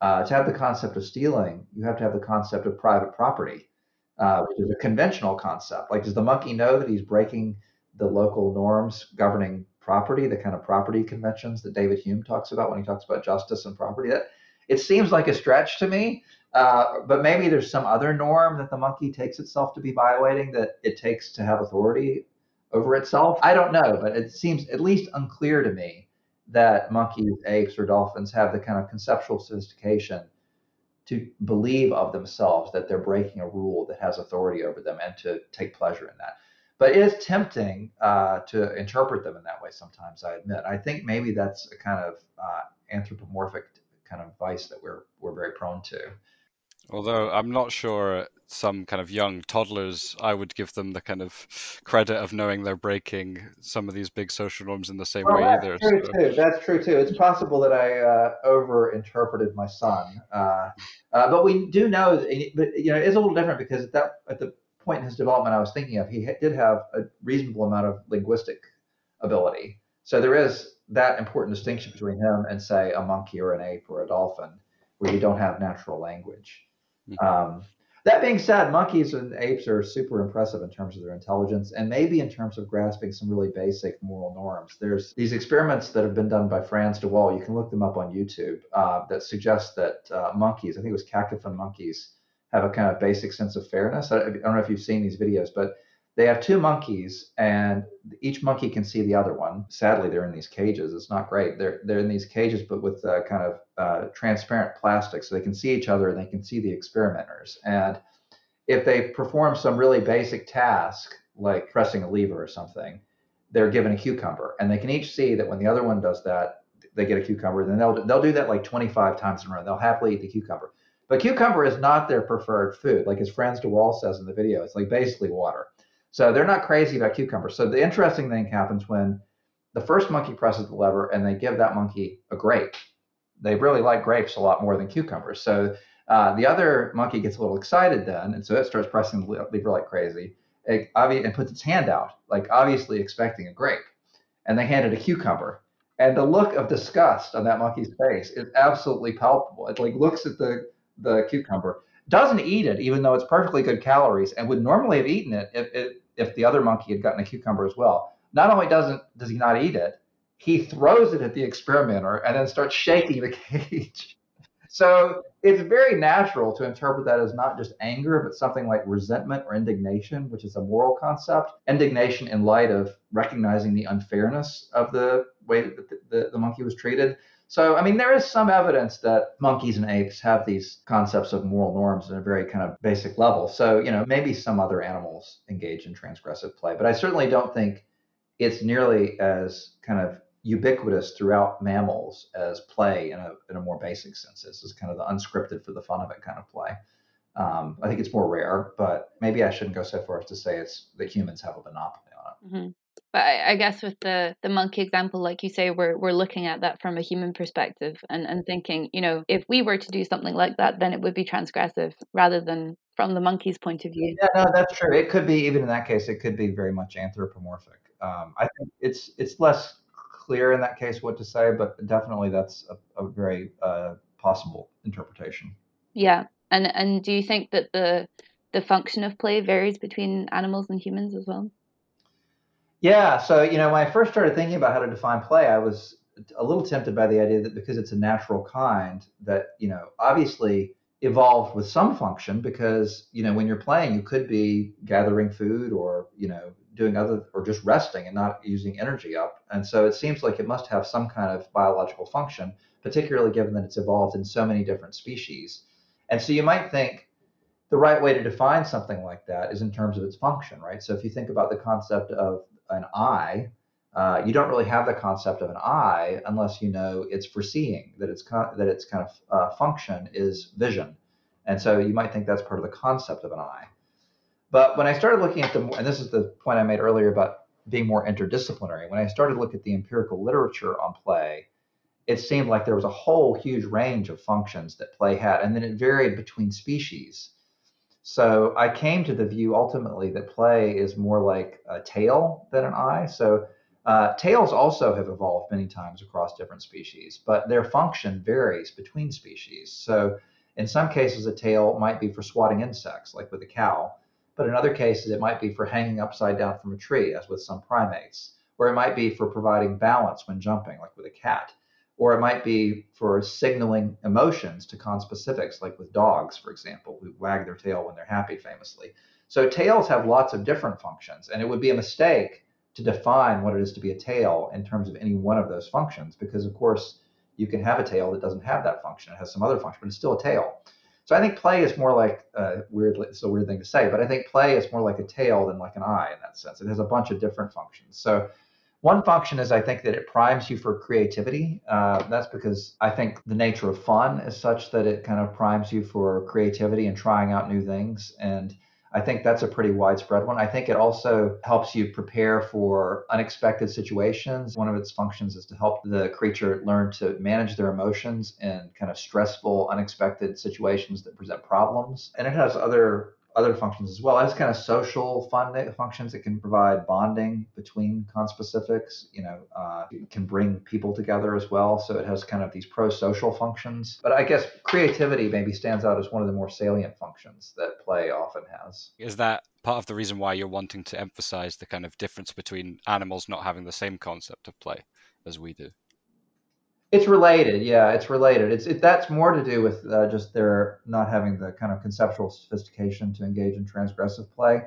uh, to have the concept of stealing, you have to have the concept of private property, uh, which is a conventional concept. Like, does the monkey know that he's breaking the local norms governing property, the kind of property conventions that David Hume talks about when he talks about justice and property? That it seems like a stretch to me, uh, but maybe there's some other norm that the monkey takes itself to be violating that it takes to have authority over itself. I don't know, but it seems at least unclear to me that monkeys, apes, or dolphins have the kind of conceptual sophistication to believe of themselves that they're breaking a rule that has authority over them and to take pleasure in that. But it is tempting uh, to interpret them in that way sometimes, I admit. I think maybe that's a kind of uh, anthropomorphic kind of vice that we're, we're very prone to. Although I'm not sure some kind of young toddlers, I would give them the kind of credit of knowing they're breaking some of these big social norms in the same well, way that's either. True so. too. That's true too. It's possible that I uh, over-interpreted my son, uh, uh, but we do know. But you know, it's a little different because at that at the point in his development I was thinking of, he did have a reasonable amount of linguistic ability. So there is that important distinction between him and, say, a monkey or an ape or a dolphin, where you don't have natural language. Mm-hmm. Um, that being said, monkeys and apes are super impressive in terms of their intelligence and maybe in terms of grasping some really basic moral norms. There's these experiments that have been done by Frans de Waal, you can look them up on YouTube, uh, that suggest that uh, monkeys, I think it was capuchin monkeys, have a kind of basic sense of fairness. I, I don't know if you've seen these videos, but they have two monkeys and each monkey can see the other one. Sadly they're in these cages. It's not great. They're they're in these cages but with uh, kind of uh, transparent plastic so they can see each other and they can see the experimenters. And if they perform some really basic task like pressing a lever or something they're given a cucumber. And they can each see that when the other one does that they get a cucumber. Then they'll they'll do that like 25 times in a row. They'll happily eat the cucumber. But cucumber is not their preferred food. Like as Frans de Waal says in the video it's like basically water so they're not crazy about cucumbers. So the interesting thing happens when the first monkey presses the lever and they give that monkey a grape. They really like grapes a lot more than cucumbers. So uh, the other monkey gets a little excited then, and so it starts pressing the lever like crazy it, and puts its hand out, like obviously expecting a grape. And they hand it a cucumber. And the look of disgust on that monkey's face is absolutely palpable. It like looks at the, the cucumber, doesn't eat it, even though it's perfectly good calories, and would normally have eaten it if it if the other monkey had gotten a cucumber as well. Not only doesn't does he not eat it, he throws it at the experimenter and then starts shaking the *laughs* cage. so it's very natural to interpret that as not just anger, but something like resentment or indignation, which is a moral concept. Indignation in light of recognizing the unfairness of the way that the, the, the monkey was treated, so, I mean, there is some evidence that monkeys and apes have these concepts of moral norms in a very kind of basic level. So, you know, maybe some other animals engage in transgressive play, but I certainly don't think it's nearly as kind of ubiquitous throughout mammals as play in a, in a more basic sense. This is kind of the unscripted for the fun of it kind of play. Um, I think it's more rare, but maybe I shouldn't go so far as to say it's that humans have a monopoly on it. Mm-hmm. But I, I, guess with the the monkey example, like you say, we're we're looking at that from a human perspective and, and thinking, you know, if we were to do something like that, then it would be transgressive rather than from the monkey's point of view. Yeah, no, that's true. It could be even in that case, it could be very much anthropomorphic. Um, I think it's it's less clear in that case what to say, but definitely that's a, a very uh, possible interpretation. Yeah, and and do you think that the the function of play varies between animals and humans as well? Yeah. So, you know, when I first started thinking about how to define play, I was a little tempted by the idea that because it's a natural kind, that, you know, obviously evolved with some function because, you know, when you're playing, you could be gathering food or, you know, doing other or just resting and not using energy up. And so it seems like it must have some kind of biological function, particularly given that it's evolved in so many different species. And so you might think, the right way to define something like that is in terms of its function, right? So if you think about the concept of an eye, uh, you don't really have the concept of an eye unless you know it's foreseeing that its that its kind of uh, function is vision, and so you might think that's part of the concept of an eye. But when I started looking at the, and this is the point I made earlier about being more interdisciplinary, when I started to look at the empirical literature on play, it seemed like there was a whole huge range of functions that play had, and then it varied between species. So I came to the view ultimately that play is more like a tail than an eye. So uh, tails also have evolved many times across different species, but their function varies between species. So in some cases, a tail might be for swatting insects, like with a cow, but in other cases, it might be for hanging upside down from a tree, as with some primates, or it might be for providing balance when jumping, like with a cat, or it might be for signaling emotions to conspecifics, like with dogs, for example, who wag their tail when they're happy, famously. So tails have lots of different functions, and it would be a mistake to define what it is to be a tail in terms of any one of those functions, because of course you can have a tail that doesn't have that function; it has some other function, but it's still a tail. So I think play is more like uh, weirdly, it's a weird thing to say, but I think play is more like a tail than like an eye in that sense. It has a bunch of different functions. So one function is I think that it primes you for creativity. Uh, that's because I think the nature of fun is such that it kind of primes you for creativity and trying out new things. And I think that's a pretty widespread one. I think it also helps you prepare for unexpected situations. One of its functions is to help the creature learn to manage their emotions in kind of stressful, unexpected situations that present problems. And it has other other functions as well. Has kind of social fun functions. that can provide bonding between conspecifics. You know, uh, it can bring people together as well. So it has kind of these pro-social functions. But I guess creativity maybe stands out as one of the more salient functions that play often has. Is that part of the reason why you're wanting to emphasize the kind of difference between animals not having the same concept of play as we do? It's related, yeah. It's related. It's it, that's more to do with uh, just their not having the kind of conceptual sophistication to engage in transgressive play.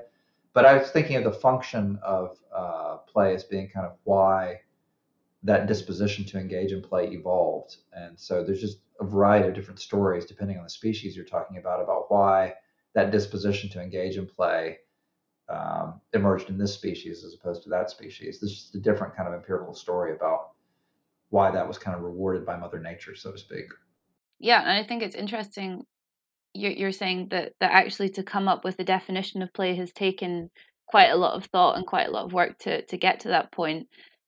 But I was thinking of the function of uh, play as being kind of why that disposition to engage in play evolved. And so there's just a variety of different stories depending on the species you're talking about about why that disposition to engage in play um, emerged in this species as opposed to that species. There's just a different kind of empirical story about why that was kind of rewarded by Mother Nature, so to speak. Yeah, and I think it's interesting. You're, saying that that actually to come up with the definition of play has taken quite a lot of thought and quite a lot of work to to get to that point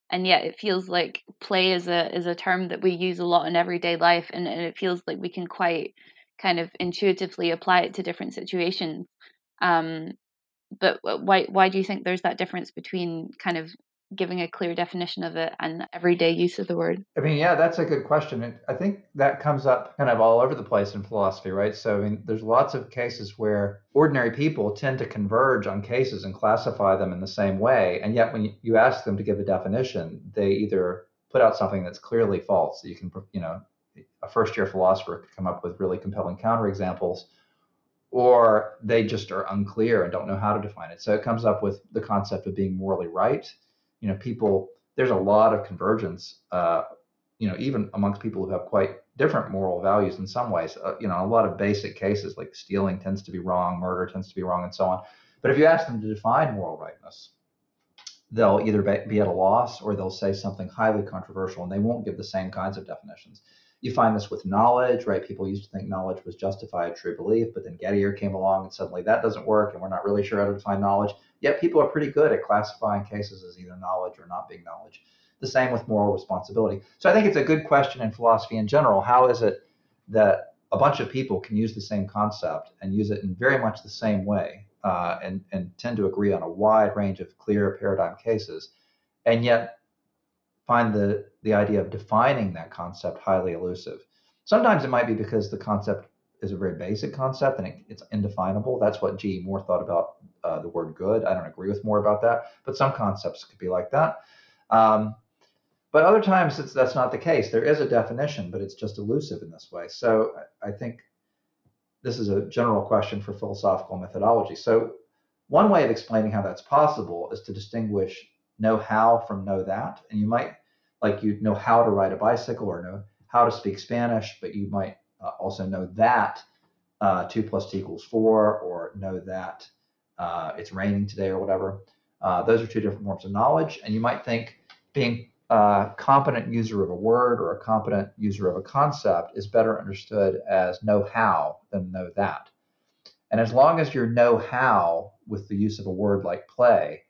and yet it feels like play is a is a term that we use a lot in everyday life and, and it feels like we can quite kind of intuitively apply it to different situations um, but why why do you think there's that difference between kind of giving a clear definition of it and everyday use of the word? I mean, yeah, that's a good question. I think that comes up kind of all over the place in philosophy, right? So, I mean, there's lots of cases where ordinary people tend to converge on cases and classify them in the same way. And yet, when you ask them to give a definition, they either put out something that's clearly false. You can, you know, a first year philosopher could come up with really compelling counterexamples or they just are unclear and don't know how to define it. So it comes up with the concept of being morally right you know, people, there's a lot of convergence, uh, you know, even amongst people who have quite different moral values in some ways. Uh, you know, a lot of basic cases like stealing tends to be wrong, murder tends to be wrong, and so on. But if you ask them to define moral rightness, they'll either be at a loss or they'll say something highly controversial and they won't give the same kinds of definitions. You find this with knowledge, right? People used to think knowledge was justified true belief, but then Gettier came along and suddenly that doesn't work and we're not really sure how to define knowledge. Yet people are pretty good at classifying cases as either knowledge or not being knowledge. The same with moral responsibility. So I think it's a good question in philosophy in general. How is it that a bunch of people can use the same concept and use it in very much the same way uh, and, and tend to agree on a wide range of clear paradigm cases, and yet find the, the idea of defining that concept highly elusive? Sometimes it might be because the concept is a very basic concept and it, it's indefinable. That's what G. Moore thought about uh, the word good. I don't agree with Moore about that, but some concepts could be like that. Um, but other times that's not the case. There is a definition, but it's just elusive in this way. So I think this is a general question for philosophical methodology. So one way of explaining how that's possible is to distinguish know how from know that. And you might like you know how to ride a bicycle or know how to speak Spanish, but you might uh, also know that uh, 2 plus 2 equals 4, or know that uh, it's raining today or whatever. Uh, those are two different forms of knowledge. And you might think being a competent user of a word or a competent user of a concept is better understood as know how than know that. And as long as your know how with the use of a word like play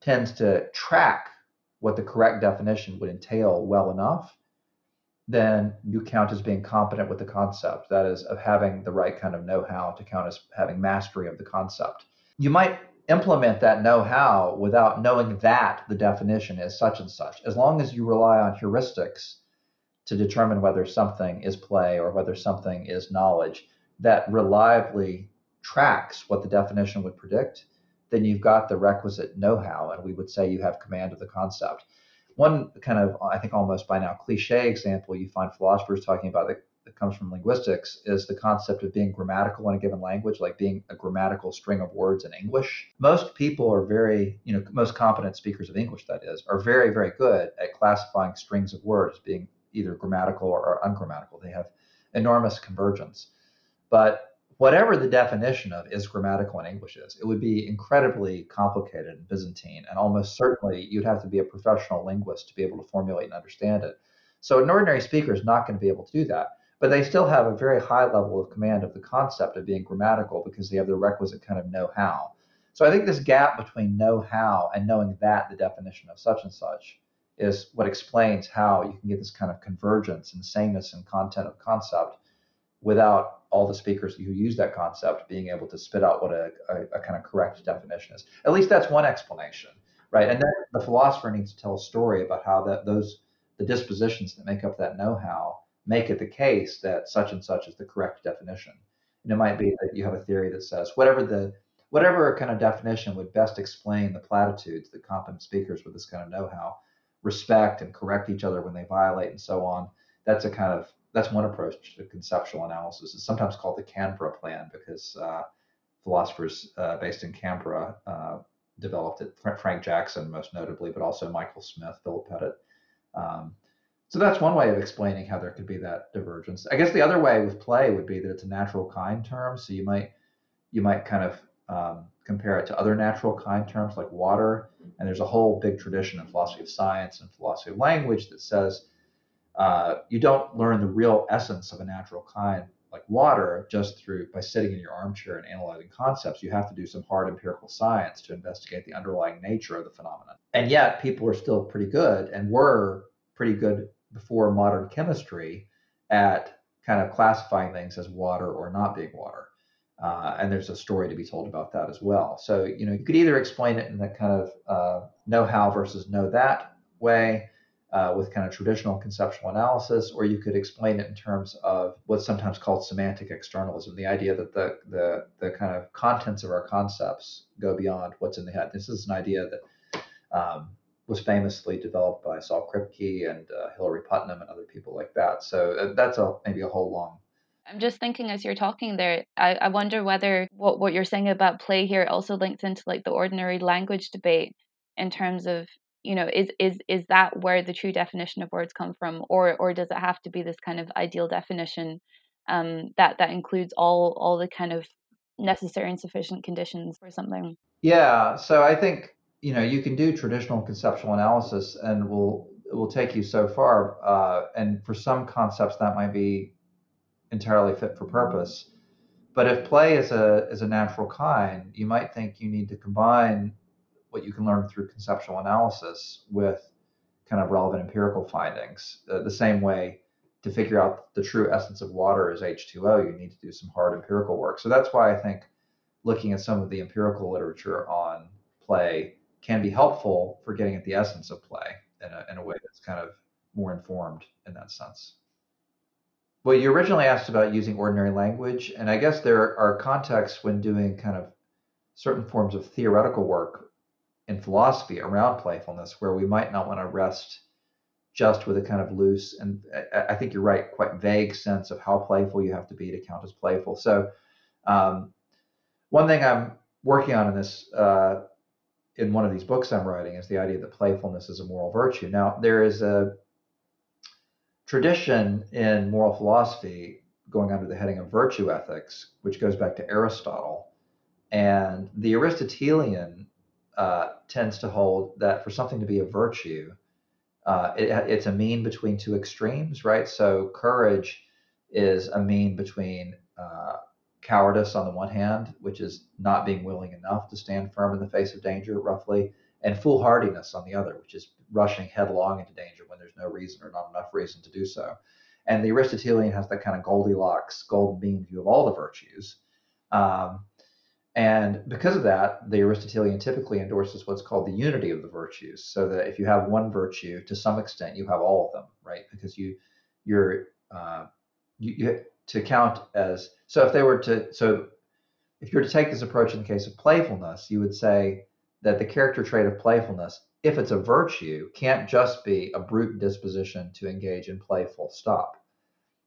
tends to track what the correct definition would entail well enough, then you count as being competent with the concept. That is, of having the right kind of know how to count as having mastery of the concept. You might implement that know how without knowing that the definition is such and such. As long as you rely on heuristics to determine whether something is play or whether something is knowledge that reliably tracks what the definition would predict, then you've got the requisite know how, and we would say you have command of the concept. One kind of, I think, almost by now cliche example you find philosophers talking about that, that comes from linguistics is the concept of being grammatical in a given language, like being a grammatical string of words in English. Most people are very, you know, most competent speakers of English, that is, are very, very good at classifying strings of words being either grammatical or ungrammatical. They have enormous convergence. But whatever the definition of is grammatical in English is, it would be incredibly complicated and Byzantine, and almost certainly you'd have to be a professional linguist to be able to formulate and understand it. So an ordinary speaker is not going to be able to do that, but they still have a very high level of command of the concept of being grammatical because they have the requisite kind of know-how. So I think this gap between know-how and knowing that the definition of such and such is what explains how you can get this kind of convergence and sameness in content of concept without all the speakers who use that concept being able to spit out what a, a, a, kind of correct definition is. At least that's one explanation, right? And then the philosopher needs to tell a story about how that those the dispositions that make up that know-how make it the case that such and such is the correct definition. And it might be that you have a theory that says whatever the whatever kind of definition would best explain the platitudes that competent speakers with this kind of know-how respect and correct each other when they violate and so on. That's a kind of that's one approach to conceptual analysis. It's sometimes called the Canberra plan because uh, philosophers uh, based in Canberra uh, developed it. Frank Jackson, most notably, but also Michael Smith, Philip Pettit. Um, so that's one way of explaining how there could be that divergence. I guess the other way with play would be that it's a natural kind term. So you might you might kind of um, compare it to other natural kind terms like water. And there's a whole big tradition in philosophy of science and philosophy of language that says uh, you don't learn the real essence of a natural kind like water just through by sitting in your armchair and analyzing concepts. You have to do some hard empirical science to investigate the underlying nature of the phenomenon. And yet, people are still pretty good and were pretty good before modern chemistry at kind of classifying things as water or not being water. Uh, and there's a story to be told about that as well. So, you know, you could either explain it in the kind of uh, know how versus know that way, uh, with kind of traditional conceptual analysis, or you could explain it in terms of what's sometimes called semantic externalism, the idea that the, the, the kind of contents of our concepts go beyond what's in the head. This is an idea that um, was famously developed by Saul Kripke and uh, Hilary Putnam and other people like that. So uh, that's a, maybe a whole long I'm just thinking as you're talking there, I, I wonder whether what, what you're saying about play here also links into like the ordinary language debate in terms of you know is is is that where the true definition of words come from? Or or does it have to be this kind of ideal definition um, that that includes all all the kind of necessary and sufficient conditions for something? Yeah. So i think you know you can do traditional conceptual analysis and will will take you so far uh, and for some concepts that might be entirely fit for purpose but if play is a is a natural kind you might think you need to combine what you can learn through conceptual analysis with kind of relevant empirical findings. Uh, the same way to figure out the true essence of water is H2O, you need to do some hard empirical work. So that's why I think looking at some of the empirical literature on play can be helpful for getting at the essence of play in a, in a way that's kind of more informed in that sense. Well, you originally asked about using ordinary language, and I guess there are contexts when doing kind of certain forms of theoretical work in philosophy around playfulness where we might not want to rest just with a kind of loose and I think you're right, quite vague sense of how playful you have to be to count as playful. So, um, one thing I'm working on in this uh, in one of these books I'm writing is the idea that playfulness is a moral virtue. Now, there is a tradition in moral philosophy going under the heading of virtue ethics, which goes back to Aristotle. And the Aristotelian uh, tends to hold that for something to be a virtue, uh, it, it's a mean between two extremes, right? So courage is a mean between uh, cowardice on the one hand, which is not being willing enough to stand firm in the face of danger, roughly, and foolhardiness on the other, which is rushing headlong into danger when there's no reason or not enough reason to do so. And the Aristotelian has that kind of Goldilocks, golden mean view of all the virtues. Um, and because of that, the Aristotelian typically endorses what's called the unity of the virtues, so that if you have one virtue, to some extent, you have all of them, right? Because you, you're, uh, you, you to count as so. If they were to, so if you were to take this approach in the case of playfulness, you would say that the character trait of playfulness, if it's a virtue, can't just be a brute disposition to engage in playful stop.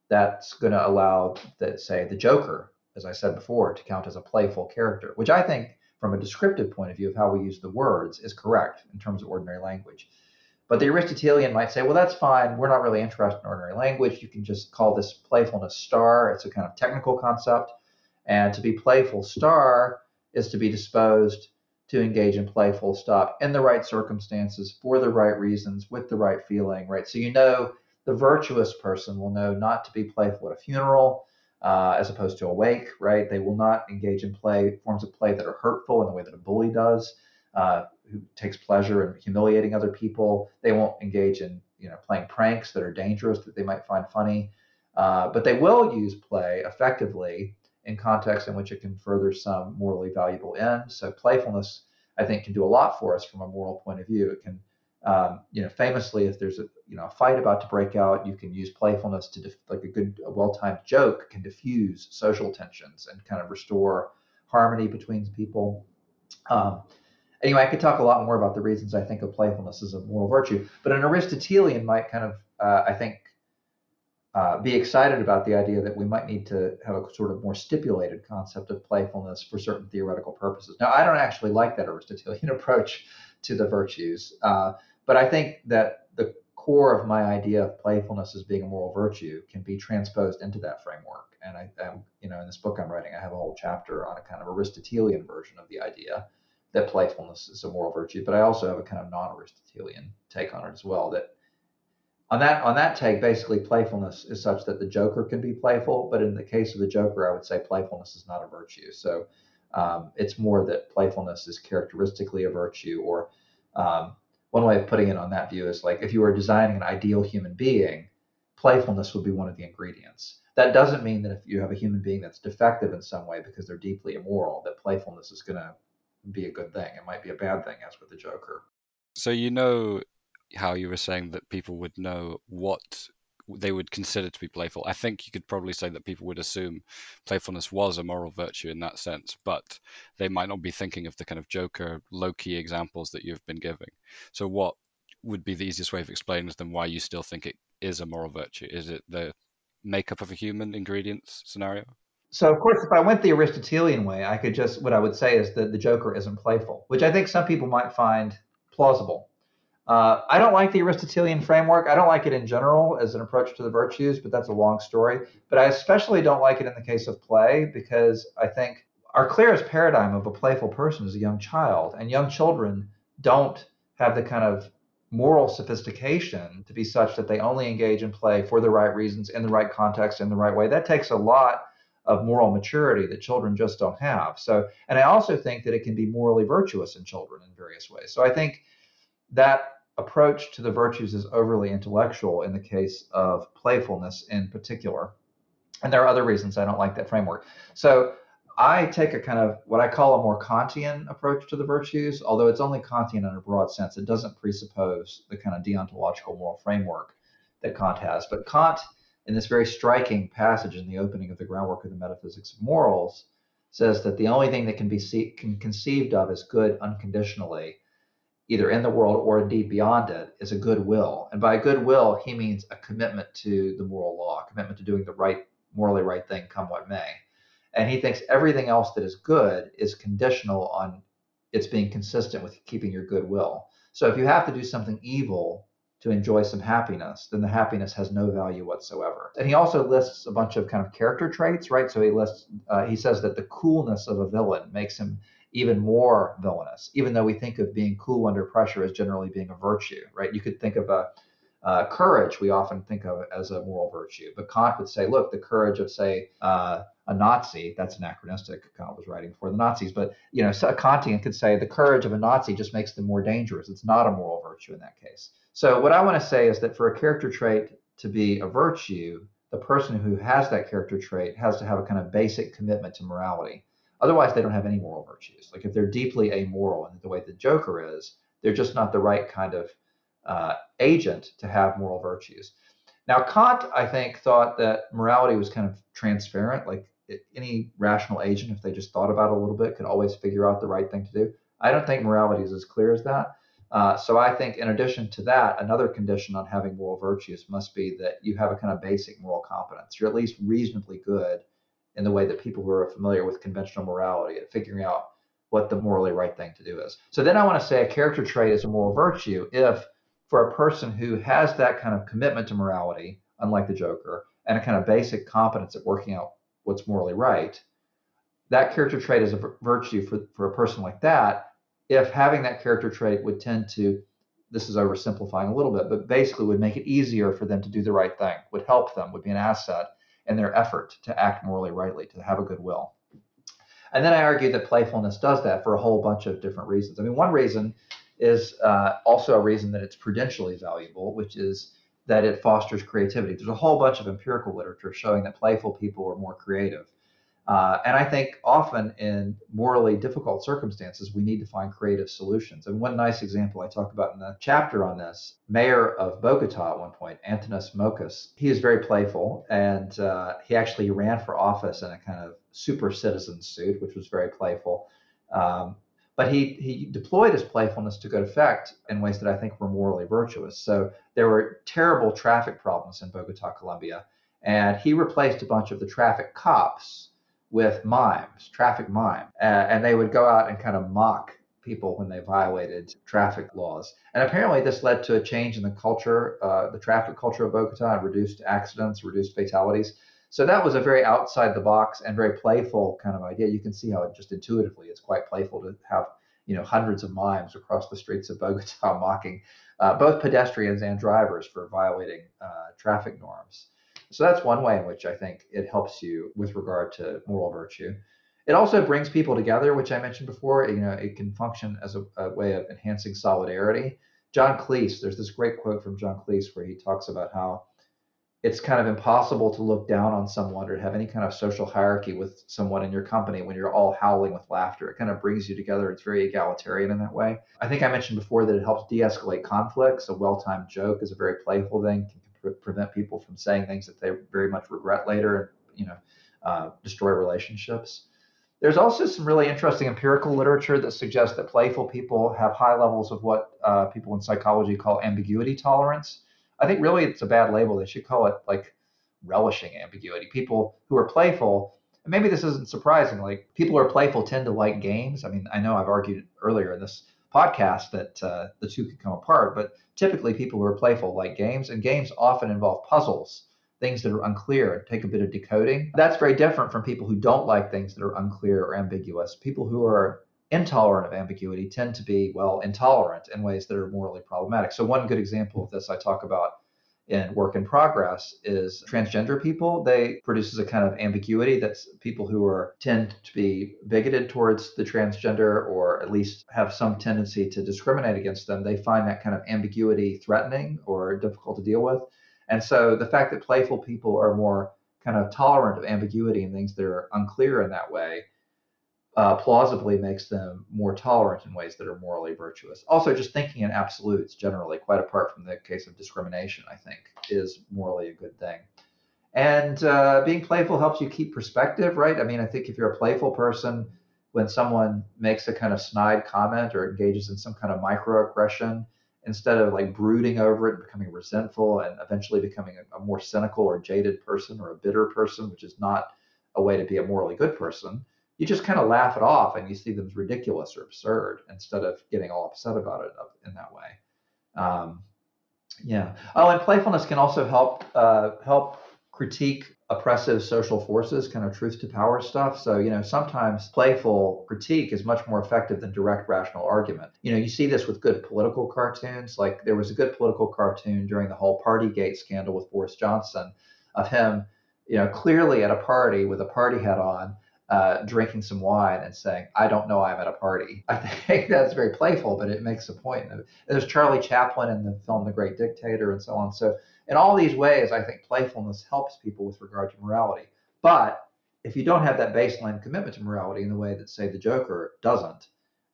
That's going to allow, that, say, the Joker as I said before, to count as a playful character, which I think, from a descriptive point of view of how we use the words, is correct in terms of ordinary language. But the Aristotelian might say, well, that's fine. We're not really interested in ordinary language. You can just call this playfulness star. It's a kind of technical concept. And to be playful star is to be disposed to engage in playful stop in the right circumstances, for the right reasons, with the right feeling, right? So you know the virtuous person will know not to be playful at a funeral, uh, as opposed to awake, right? They will not engage in play forms of play that are hurtful in the way that a bully does, uh, who takes pleasure in humiliating other people. They won't engage in you know playing pranks that are dangerous that they might find funny, uh, but they will use play effectively in contexts in which it can further some morally valuable end. So playfulness, I think, can do a lot for us from a moral point of view. It can um, you know, famously, if there's a you know a fight about to break out, you can use playfulness to def- like a good, a well-timed joke can diffuse social tensions and kind of restore harmony between people. Um, anyway, I could talk a lot more about the reasons I think of playfulness as a moral virtue, but an Aristotelian might kind of, uh, I think, uh, be excited about the idea that we might need to have a sort of more stipulated concept of playfulness for certain theoretical purposes. Now, I don't actually like that Aristotelian *laughs* approach to the virtues. Uh, but I think that the core of my idea of playfulness as being a moral virtue can be transposed into that framework. And I, am you know, in this book I'm writing, I have a whole chapter on a kind of Aristotelian version of the idea that playfulness is a moral virtue. But I also have a kind of non-Aristotelian take on it as well. That on that on that take, basically playfulness is such that the Joker can be playful, but in the case of the Joker, I would say playfulness is not a virtue. So um, it's more that playfulness is characteristically a virtue, or um, one way of putting it on that view is like if you were designing an ideal human being, playfulness would be one of the ingredients. That doesn't mean that if you have a human being that's defective in some way because they're deeply immoral, that playfulness is going to be a good thing. It might be a bad thing, as with the Joker. So you know how you were saying that people would know what they would consider to be playful. I think you could probably say that people would assume playfulness was a moral virtue in that sense, but they might not be thinking of the kind of Joker Loki examples that you've been giving. So, what would be the easiest way of explaining to them why you still think it is a moral virtue? Is it the makeup of a human ingredients scenario? So, of course, if I went the Aristotelian way, I could just, what I would say is that the Joker isn't playful, which I think some people might find plausible. Uh, I don't like the Aristotelian framework. I don't like it in general as an approach to the virtues, but that's a long story. But I especially don't like it in the case of play because I think our clearest paradigm of a playful person is a young child, and young children don't have the kind of moral sophistication to be such that they only engage in play for the right reasons, in the right context, in the right way. That takes a lot of moral maturity that children just don't have. So, and I also think that it can be morally virtuous in children in various ways. So I think that approach to the virtues is overly intellectual in the case of playfulness in particular. And there are other reasons I don't like that framework. So I take a kind of what I call a more Kantian approach to the virtues, although it's only Kantian in a broad sense. It doesn't presuppose the kind of deontological moral framework that Kant has. But Kant, in this very striking passage in the opening of the groundwork of the metaphysics of morals, says that the only thing that can be see, can conceived of as good unconditionally either in the world or indeed beyond it, is a goodwill. And by goodwill, he means a commitment to the moral law, a commitment to doing the right, morally right thing, come what may. And he thinks everything else that is good is conditional on its being consistent with keeping your goodwill. So if you have to do something evil to enjoy some happiness, then the happiness has no value whatsoever. And he also lists a bunch of kind of character traits, right? So he lists, uh, he says that the coolness of a villain makes him even more villainous, even though we think of being cool under pressure as generally being a virtue, right? You could think of a, Uh, courage, we often think of as a moral virtue, but Kant would say, look, the courage of, say, uh, a Nazi, that's anachronistic, Kant was writing for the Nazis, but you know, a Kantian could say the courage of a Nazi just makes them more dangerous. It's not a moral virtue in that case. So what I want to say is that for a character trait to be a virtue, the person who has that character trait has to have a kind of basic commitment to morality. Otherwise, they don't have any moral virtues. Like if they're deeply amoral in the way the Joker is, they're just not the right kind of uh, agent to have moral virtues. Now, Kant, I think, thought that morality was kind of transparent. Like any rational agent, if they just thought about it a little bit, could always figure out the right thing to do. I don't think morality is as clear as that. Uh, so I think, in addition to that, another condition on having moral virtues must be that you have a kind of basic moral competence. You're at least reasonably good in the way that people who are familiar with conventional morality at figuring out what the morally right thing to do is. So then I want to say a character trait is a moral virtue if, for a person who has that kind of commitment to morality, unlike the Joker, and a kind of basic competence at working out what's morally right, that character trait is a virtue for, for a person like that if having that character trait would tend to this is oversimplifying a little bit, but basically would make it easier for them to do the right thing, would help them, would be an asset in their effort to act morally rightly, to have a good will. And then I argue that playfulness does that for a whole bunch of different reasons. I mean, one reason is uh, also a reason that it's prudentially valuable, which is that it fosters creativity. There's a whole bunch of empirical literature showing that playful people are more creative. Uh, and I think often in morally difficult circumstances, we need to find creative solutions. And one nice example I talk about in the chapter on this, mayor of Bogota at one point, Antanas Mockus, he is very playful. And uh, he actually ran for office in a kind of super citizen suit, which was very playful. Um, but he, he deployed his playfulness to good effect in ways that I think were morally virtuous. So there were terrible traffic problems in Bogota, Colombia. And he replaced a bunch of the traffic cops with mimes, traffic mime, uh, and they would go out and kind of mock people when they violated traffic laws. And apparently, this led to a change in the culture, uh, the traffic culture of Bogota, and reduced accidents, reduced fatalities. So that was a very outside the box and very playful kind of idea. You can see how it just intuitively it's quite playful to have you know hundreds of mimes across the streets of Bogota *laughs* mocking uh, both pedestrians and drivers for violating uh, traffic norms. So that's one way in which I think it helps you with regard to moral virtue. It also brings people together, which I mentioned before. You know, it can function as a, a way of enhancing solidarity. John Cleese, there's this great quote from John Cleese where he talks about how it's kind of impossible to look down on someone or have any kind of social hierarchy with someone in your company when you're all howling with laughter. It kind of brings you together. It's very egalitarian in that way. I think I mentioned before that it helps de escalate conflicts. A well timed joke is a very playful thing, can prevent people from saying things that they very much regret later and you know uh, destroy relationships. There's also some really interesting empirical literature that suggests that playful people have high levels of what uh, people in psychology call ambiguity tolerance. I think really it's a bad label. They should call it like relishing ambiguity. People who are playful, and maybe this isn't surprising, like people who are playful tend to like games. I mean, I know I've argued earlier in this podcast that uh, the two could come apart. But typically, people who are playful like games, and games often involve puzzles, things that are unclear and take a bit of decoding. That's very different from people who don't like things that are unclear or ambiguous. People who are intolerant of ambiguity tend to be, well, intolerant in ways that are morally problematic. So, one good example of this I talk about in work in progress is transgender people. They produces a kind of ambiguity that's people who are tend to be bigoted towards the transgender or at least have some tendency to discriminate against them. They find that kind of ambiguity threatening or difficult to deal with. And so the fact that playful people are more kind of tolerant of ambiguity and things that are unclear in that way uh, plausibly makes them more tolerant in ways that are morally virtuous. Also, just thinking in absolutes generally, quite apart from the case of discrimination, I think is morally a good thing. And uh, being playful helps you keep perspective, right? I mean, I think if you're a playful person, when someone makes a kind of snide comment or engages in some kind of microaggression, instead of like brooding over it and becoming resentful and eventually becoming a, a more cynical or jaded person or a bitter person, which is not a way to be a morally good person, you just kind of laugh it off and you see them as ridiculous or absurd instead of getting all upset about it in that way. Um, yeah. Oh, and playfulness can also help uh, help critique oppressive social forces, kind of truth to power stuff. So, you know, sometimes playful critique is much more effective than direct rational argument. You know, you see this with good political cartoons. Like there was a good political cartoon during the whole Partygate scandal with Boris Johnson of him, you know, clearly at a party with a party hat on. Uh, drinking some wine and saying, I don't know I'm at a party. *laughs* I think that's very playful, but it makes a point. There's Charlie Chaplin in the film The Great Dictator and so on. So in all these ways, I think playfulness helps people with regard to morality. But if you don't have that baseline commitment to morality in the way that, say, the Joker doesn't,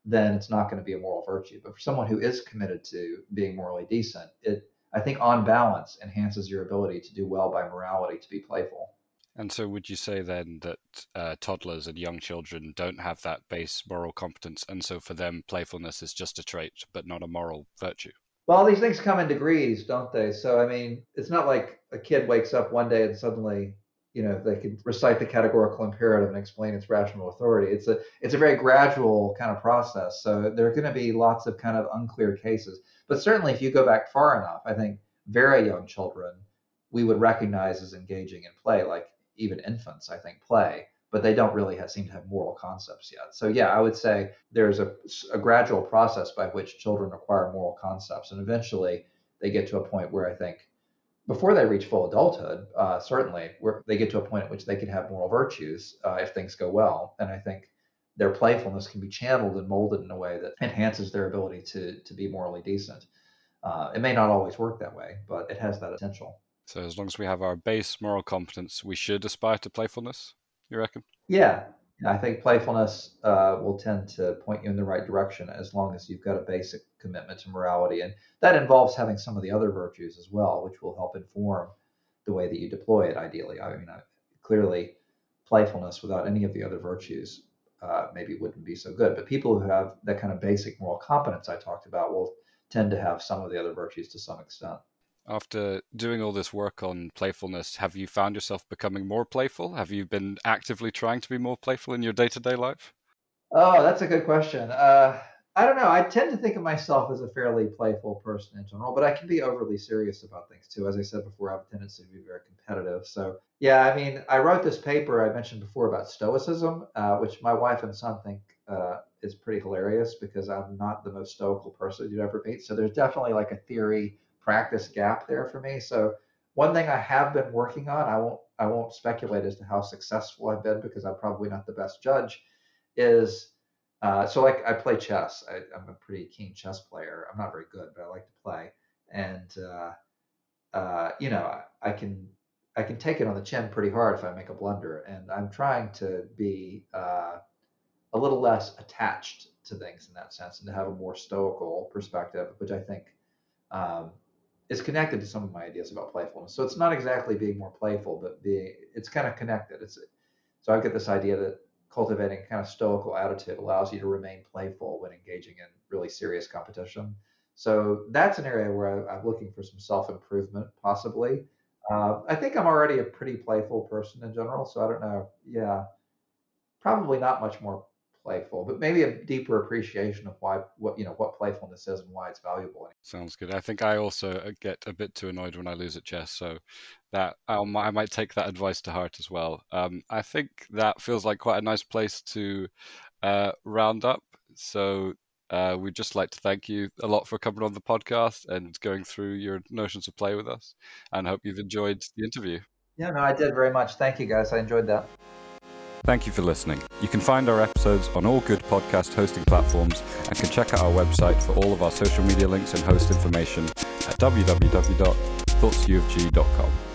then it's not going to be a moral virtue. But for someone who is committed to being morally decent, it, I think, on balance, enhances your ability to do well by morality, to be playful. And so, would you say then that uh, toddlers and young children don't have that base moral competence, and so for them, playfulness is just a trait, but not a moral virtue? Well, these things come in degrees, don't they? So, I mean, it's not like a kid wakes up one day and suddenly, you know, they can recite the categorical imperative and explain its rational authority. It's a it's a very gradual kind of process. So there are going to be lots of kind of unclear cases. But certainly, if you go back far enough, I think very young children we would recognize as engaging in play, like even infants, I think, play but they don't really have, seem to have moral concepts yet. So yeah, I would say there's a, a gradual process by which children acquire moral concepts, and eventually they get to a point where I think before they reach full adulthood, uh, certainly where they get to a point at which they can have moral virtues uh, if things go well. And I think their playfulness can be channeled and molded in a way that enhances their ability to to be morally decent. Uh, it may not always work that way, but it has that potential. So as long as we have our base moral competence, we should aspire to playfulness you reckon? Yeah. I think playfulness uh, will tend to point you in the right direction as long as you've got a basic commitment to morality. And that involves having some of the other virtues as well, which will help inform the way that you deploy it ideally. I mean, clearly, playfulness without any of the other virtues uh, maybe wouldn't be so good. But people who have that kind of basic moral competence I talked about will tend to have some of the other virtues to some extent. After doing all this work on playfulness, have you found yourself becoming more playful? Have you been actively trying to be more playful in your day to day life? Oh, that's a good question. Uh, I don't know. I tend to think of myself as a fairly playful person in general, but I can be overly serious about things too. As I said before, I have a tendency to be very competitive. So, yeah, I mean, I wrote this paper I mentioned before about Stoicism, uh, which my wife and son think uh, is pretty hilarious because I'm not the most stoical person you'd ever meet. So, there's definitely like a theory practice gap there for me. So one thing I have been working on, I won't I won't speculate as to how successful I've been because I'm probably not the best judge, is uh, so like I play chess. I, am a pretty keen chess player. I'm not very good, but I like to play. And uh, uh, you know, I, I, can I can take it on the chin pretty hard if I make a blunder. And I'm trying to be uh, a little less attached to things in that sense and to have a more stoical perspective, which I think um, is connected to some of my ideas about playfulness. So it's not exactly being more playful, but being it's kind of connected. It's so I get this idea that cultivating kind of stoical attitude allows you to remain playful when engaging in really serious competition. So that's an area where I, am looking for some self improvement, possibly. Uh, I think I'm already a pretty playful person in general, so I don't know. Yeah, probably not much more playful, but maybe a deeper appreciation of why what you know what playfulness is and why it's valuable. Sounds good. I think I also uh, get a bit too annoyed when I lose at chess, so that I'll, I might take that advice to heart as well. Um, I think that feels like quite a nice place to uh, round up. So uh, we'd just like to thank you a lot for coming on the podcast and going through your notions of play with us, and hope you've enjoyed the interview. Yeah, no, I did very much. Thank you, guys. I enjoyed that. Thank you for listening. You can find our episodes on all good podcast hosting platforms and can check out our website for all of our social media links and host information at www.thoughtsufg.com.